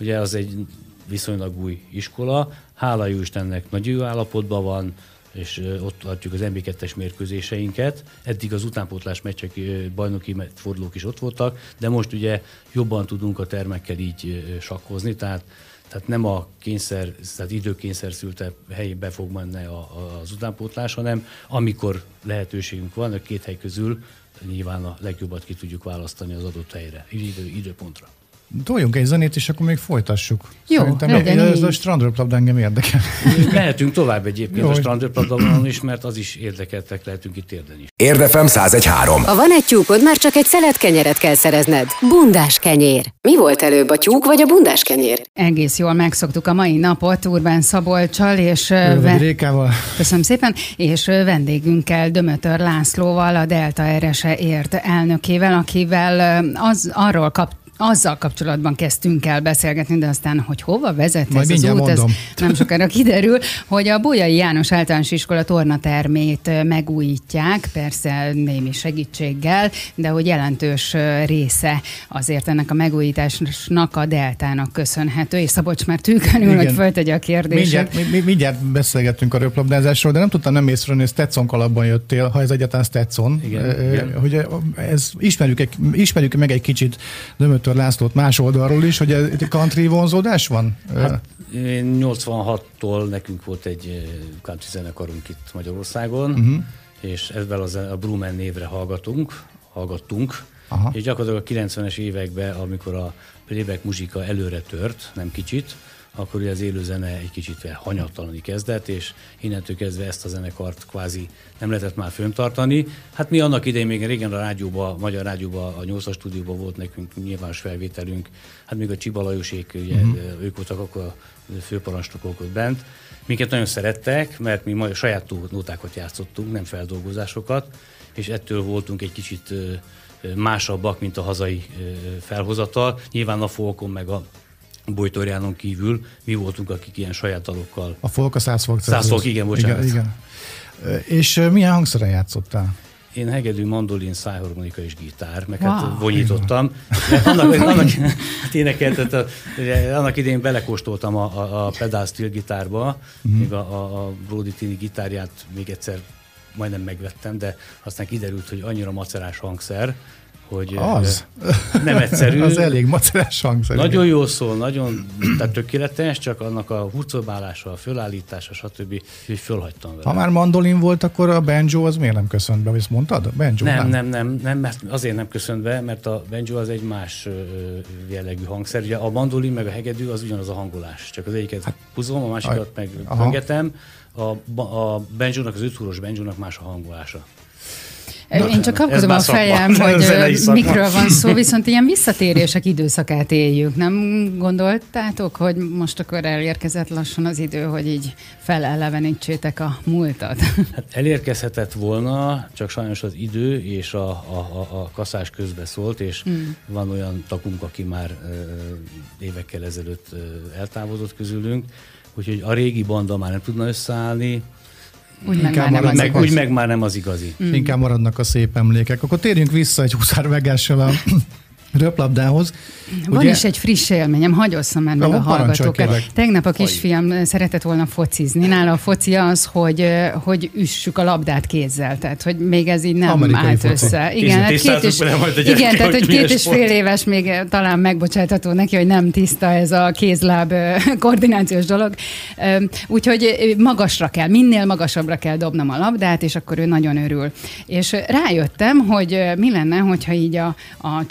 Ugye az egy viszonylag új iskola, hála jó Istennek nagy jó állapotban van, és ott adjuk az MB2-es mérkőzéseinket. Eddig az utánpótlás meccsek, bajnoki fordulók is ott voltak, de most ugye jobban tudunk a termekkel így sakkozni, tehát tehát nem a kényszer, tehát időkényszer szülte helyébe fog menni a, a, az utánpótlás, hanem amikor lehetőségünk van, a két hely közül nyilván a legjobbat ki tudjuk választani az adott helyre, idő, időpontra. Toljunk egy zenét, és akkor még folytassuk. Jó, Szerintem legyen ez így. a strandröplabda engem érdekel. Lehetünk tovább egyébként Jó. a strandröplabdában is, mert az is érdekeltek lehetünk itt érdeni. Érdefem 1013. Ha van egy tyúkod, már csak egy szelet kenyeret kell szerezned. Bundás kenyér. Mi volt előbb, a tyúk vagy a bundás kenyér? Egész jól megszoktuk a mai napot Urbán Szabolcsal, és ve- Rékával. Köszönöm szépen, és vendégünkkel, Dömötör Lászlóval, a Delta RSE ért elnökével, akivel az arról kap azzal kapcsolatban kezdtünk el beszélgetni, de aztán, hogy hova vezet Majd ez az út, mondom. ez nem sokára kiderül, hogy a Bolyai János általános iskola tornatermét megújítják, persze némi segítséggel, de hogy jelentős része azért ennek a megújításnak a deltának köszönhető, és Szabocs már tűkönül, hogy föltegye a kérdést. Mindjárt, mi, mi, mindjárt beszélgettünk a röplabdázásról, de nem tudtam nem észrevenni, hogy Stetson kalapban jöttél, ha ez egyáltalán Stetson. Igen, igen. Hogy ez, ismerjük, ismerjük meg egy kicsit Dömötör Dr. Lászlót más oldalról is, hogy egy country vonzódás van? Hát, 86-tól nekünk volt egy country zenekarunk itt Magyarországon, uh-huh. és ezzel az, a Brumen névre hallgatunk, hallgattunk, Aha. és gyakorlatilag a 90-es években, amikor a playback muzsika előre tört, nem kicsit, akkor ugye az élőzene egy kicsit hanyattalani kezdett, és innentől kezdve ezt a zenekart kvázi nem lehetett már föntartani. Hát mi annak idején még régen a rádióban, a magyar rádióban, a 8-as stúdióban volt nekünk nyilvános felvételünk, hát még a Csiba Lajosék, ugye, uh-huh. ők voltak akkor a főparancsnokok ott bent. Minket nagyon szerettek, mert mi majd saját nótákat játszottunk, nem feldolgozásokat, és ettől voltunk egy kicsit másabbak, mint a hazai felhozatal. Nyilván a folkon meg a Bojtorjánon kívül mi voltunk, akik ilyen saját dalokkal. A folk a száz folk. Száz folk, igen, bocsánat. Igen, igen. És milyen hangszeren játszottál? Én hegedű, mandolin, szájharmonika és gitár, meg wow. hát vonyítottam. Annak, annak, hát énekelt, a, annak idején belekóstoltam a, a, a pedal steel gitárba, mm. még a, a, a Brody Tini gitárját még egyszer majdnem megvettem, de aztán kiderült, hogy annyira macerás hangszer, hogy az. nem egyszerű. az elég macerás hangszer. Nagyon jó szól, nagyon tehát tökéletes, csak annak a hurcobálása, a fölállítása, stb. hogy fölhagytam vele. Ha már mandolin volt, akkor a banjo az miért nem köszönt be, ezt mondtad? A banjo, nem, nem, nem, nem, nem, mert azért nem köszönt be, mert a banjo az egy más jellegű hangszer. Ugye a mandolin meg a hegedű az ugyanaz a hangolás, csak az egyiket hát, húzom, a másikat a, meg pöngetem. A, a banjo-nak, az öthúros banjo más a hangolása. Na, Én csak kapkodom a fejem, hogy mikről van szó, viszont ilyen visszatérések időszakát éljük. Nem gondoltátok, hogy most akkor elérkezett lassan az idő, hogy így felelevenítsétek a múltat? Hát elérkezhetett volna, csak sajnos az idő és a, a, a kaszás közbe szólt, és mm. van olyan takunk, aki már évekkel ezelőtt eltávozott közülünk, úgyhogy a régi banda már nem tudna összeállni, úgy meg, már nem az meg, úgy meg már nem az igazi. Mm. Inkább maradnak a szép emlékek. Akkor térjünk vissza egy huszárvegással a röplabdához. Van Ugye? is egy friss élményem, hagyosszam már meg a hallgatókat. Tegnap a kisfiam Hogy. szeretett volna focizni. Nála a foci az, hogy, hogy üssük a labdát kézzel, tehát hogy még ez így nem Amerikai állt foci. össze. Igen, hát két és, igen tehát hogy két és fél éves még talán megbocsátható neki, hogy nem tiszta ez a kézláb koordinációs dolog. Úgyhogy magasra kell, minél magasabbra kell dobnom a labdát, és akkor ő nagyon örül. És rájöttem, hogy mi lenne, hogyha így a, a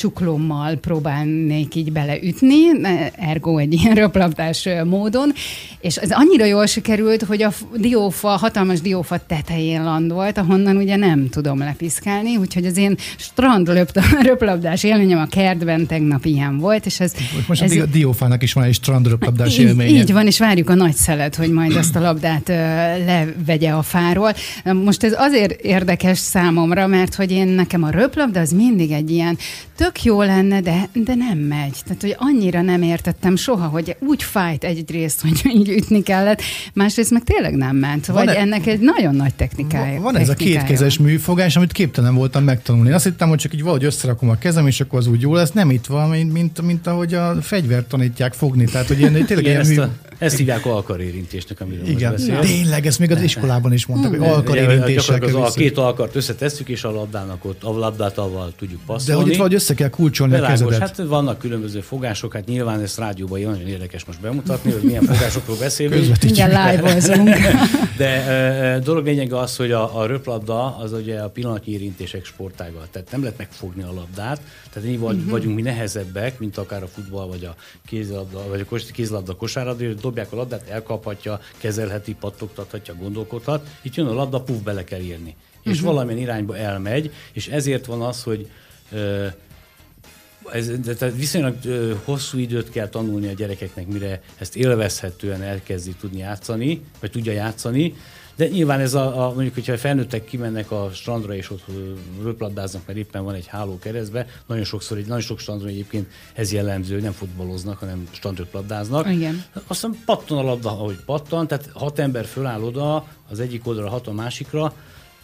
csuklómmal próbálnék így beleütni, ergo egy ilyen röplabdás módon, és ez annyira jól sikerült, hogy a diófa, hatalmas diófa tetején landolt, ahonnan ugye nem tudom lepiszkálni, úgyhogy az én strand röplabdás élményem a kertben tegnap ilyen volt, és ez... Most ez, a diófának is van egy strand röplabdás így, élménye. Így van, és várjuk a nagy szelet, hogy majd ezt a labdát levegye a fáról. Most ez azért érdekes számomra, mert hogy én nekem a röplabda az mindig egy ilyen tök jó lenne, de, de nem megy. Tehát, hogy annyira nem értettem soha, hogy úgy fájt egyrészt, hogy így ütni kellett, másrészt meg tényleg nem ment. Vagy van ennek egy nagyon nagy technikája. Van ez a kétkezes műfogás, amit képtelen voltam megtanulni. Azt hittem, hogy csak így valahogy összerakom a kezem, és akkor az úgy jó lesz. Nem itt van, mint, mint, mint ahogy a fegyvert tanítják fogni. Tehát, hogy ilyen, tényleg ilyen mű... Ezt hívják alkarérintésnek, amiről Igen, most tényleg, ezt még az iskolában is mondtak, hogy alkarérintéssel az, A két alkart összetesszük, és a labdának ott, a labdát avval tudjuk passzolni. De hogy itt vagy össze kell kulcsolni Belágos, a kezedet. Hát vannak különböző fogások, hát nyilván ezt rádióban nagyon érdekes most bemutatni, hogy milyen fogásokról beszélünk. Igen, live De e, dolog lényege az, hogy a, a röplabda az ugye a pillanatnyi érintések sportága. Tehát nem lehet megfogni a labdát, tehát így vagy, uh-huh. vagyunk mi nehezebbek, mint akár a futball, vagy a kézlabda, vagy a kézlabda kosárlabda, dobják a labdát, elkaphatja, kezelheti, pattogtathatja, gondolkodhat. Itt jön a labda, puf, bele kell írni. És uh-huh. valamilyen irányba elmegy, és ezért van az, hogy ez, tehát viszonylag hosszú időt kell tanulni a gyerekeknek, mire ezt élvezhetően elkezdi tudni játszani, vagy tudja játszani. De nyilván ez a, a mondjuk, hogyha felnőttek kimennek a strandra és ott röplabdáznak, mert éppen van egy háló keresztbe, nagyon sokszor, egy nagyon sok strandon egyébként ez jellemző, nem futballoznak, hanem strandröplabdáznak. Igen. Aztán pattan a labda, ahogy pattan, tehát hat ember föláll oda, az egyik oldalra, hat a másikra,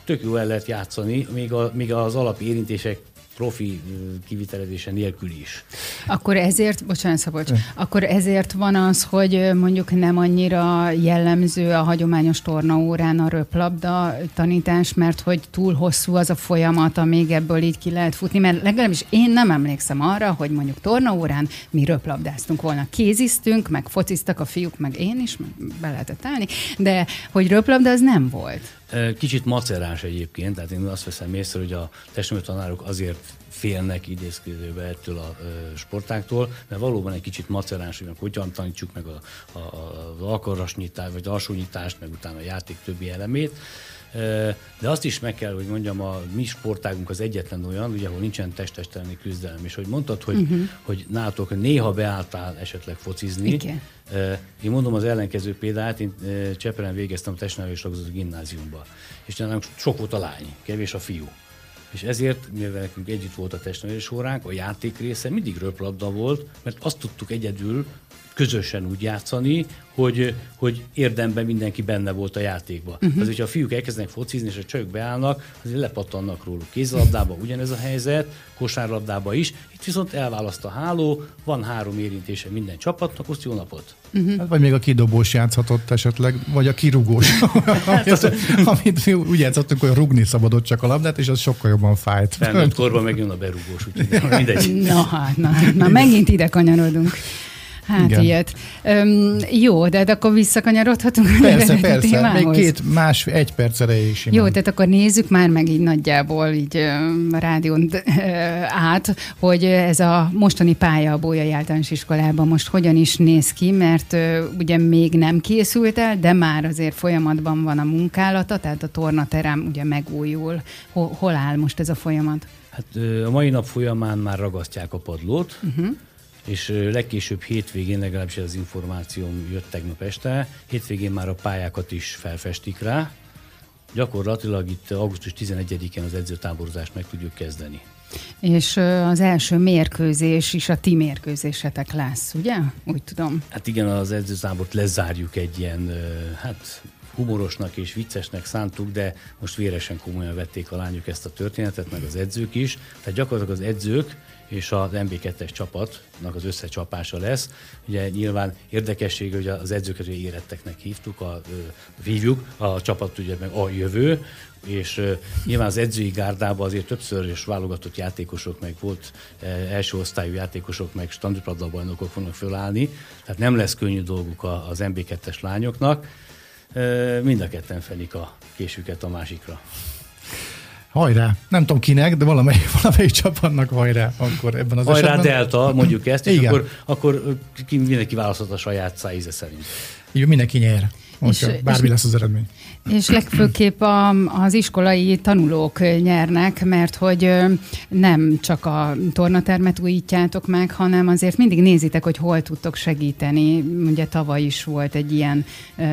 tök jó el lehet játszani, még, a, még az alapi érintések profi kivitelezése nélkül is. Akkor ezért, bocsánat Szabolcs, akkor ezért van az, hogy mondjuk nem annyira jellemző a hagyományos tornaórán a röplabda tanítás, mert hogy túl hosszú az a folyamat, amíg ebből így ki lehet futni, mert legalábbis én nem emlékszem arra, hogy mondjuk tornaórán mi röplabdáztunk volna. Kéziztünk, meg fociztak a fiúk, meg én is, meg be lehetett állni, de hogy röplabda az nem volt. Kicsit macerás egyébként, tehát én azt veszem észre, hogy a testnevelő tanárok azért félnek idézkedőbe ettől a sportáktól, mert valóban egy kicsit macerás, hogy hogyan tanítsuk meg a, a, az alkarasnyitást, vagy alsónyitást, meg utána a játék többi elemét. De azt is meg kell, hogy mondjam, a mi sportágunk az egyetlen olyan, ugye, ahol nincsen testestelni küzdelem. És hogy mondtad, hogy, uh-huh. hogy nálatok néha beálltál esetleg focizni. Igen. Én mondom az ellenkező példát, én Csepelen végeztem a testnevelés gimnáziumba. És nálunk sok volt a lány, kevés a fiú. És ezért, mivel nekünk együtt volt a testnevelés óránk, a játék része mindig röplabda volt, mert azt tudtuk egyedül közösen úgy játszani, hogy, hogy érdemben mindenki benne volt a játékban. Uh-huh. Az, hogyha a fiúk elkezdenek focizni, és a csők beállnak, azért lepattannak róluk. Kézlabdában ugyanez a helyzet, kosárlabdában is. Itt viszont elválaszt a háló, van három érintése minden csapatnak, azt jó napot. Uh-huh. Hát, vagy még a kidobós játszhatott esetleg, vagy a kirugós. hát, az, amit úgy játszottunk, hogy rugni szabadott csak a labdát, és az sokkal jobban fájt. Felnőtt korban megjön a berugós, úgyhogy mindegy. Na hát, na, na megint ide kanyarodunk. Hát Igen. ilyet. Öm, jó, de, akkor visszakanyarodhatunk persze, a persze. Témához. Még két, más, egy perc is. Jó, tehát akkor nézzük már meg így nagyjából így a rádión át, hogy ez a mostani pálya a Bójai Általános Iskolában most hogyan is néz ki, mert ugye még nem készült el, de már azért folyamatban van a munkálata, tehát a tornaterem ugye megújul. Hol, hol áll most ez a folyamat? Hát a mai nap folyamán már ragasztják a padlót, uh-huh és legkésőbb hétvégén, legalábbis az információm jött tegnap este, hétvégén már a pályákat is felfestik rá. Gyakorlatilag itt augusztus 11-én az edzőtáborozást meg tudjuk kezdeni. És az első mérkőzés is a ti mérkőzésetek lesz, ugye? Úgy tudom. Hát igen, az edzőtábort lezárjuk egy ilyen, hát humorosnak és viccesnek szántuk, de most véresen komolyan vették a lányok ezt a történetet, meg az edzők is. Tehát gyakorlatilag az edzők és az MB2-es csapatnak az összecsapása lesz. Ugye nyilván érdekesség, hogy az edzőket éretteknek hívtuk, a, hívjuk, a csapat ugye meg a jövő, és nyilván az edzői gárdában azért többször is válogatott játékosok, meg volt első osztályú játékosok, meg standardpadla bajnokok fognak fölállni, tehát nem lesz könnyű dolguk az MB2-es lányoknak. Mind a ketten felik a késüket a másikra. Hajrá! Nem tudom kinek, de valamelyik, valamelyik csapatnak hajrá akkor ebben az hajrá esetben. Delta, mondjuk ezt, és Igen. akkor, akkor mindenki választhat a saját szájíze szerint. Így mindenki nyer. Most bármi és, lesz az eredmény. És legfőképp a, az iskolai tanulók nyernek, mert hogy nem csak a tornatermet újítjátok meg, hanem azért mindig nézitek, hogy hol tudtok segíteni. Ugye tavaly is volt egy ilyen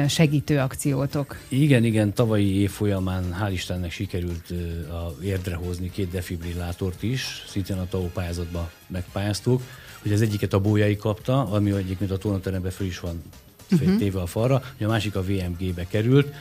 segítő akciótok. Igen, igen, tavalyi év folyamán hál' Istennek sikerült a érdre hozni két defibrillátort is, szintén a TAO pályázatban megpályáztuk. Ugye az egyiket a bójai kapta, ami egyébként a tornateremben föl is van uh-huh. téve a falra, ugye a másik a VMG-be került.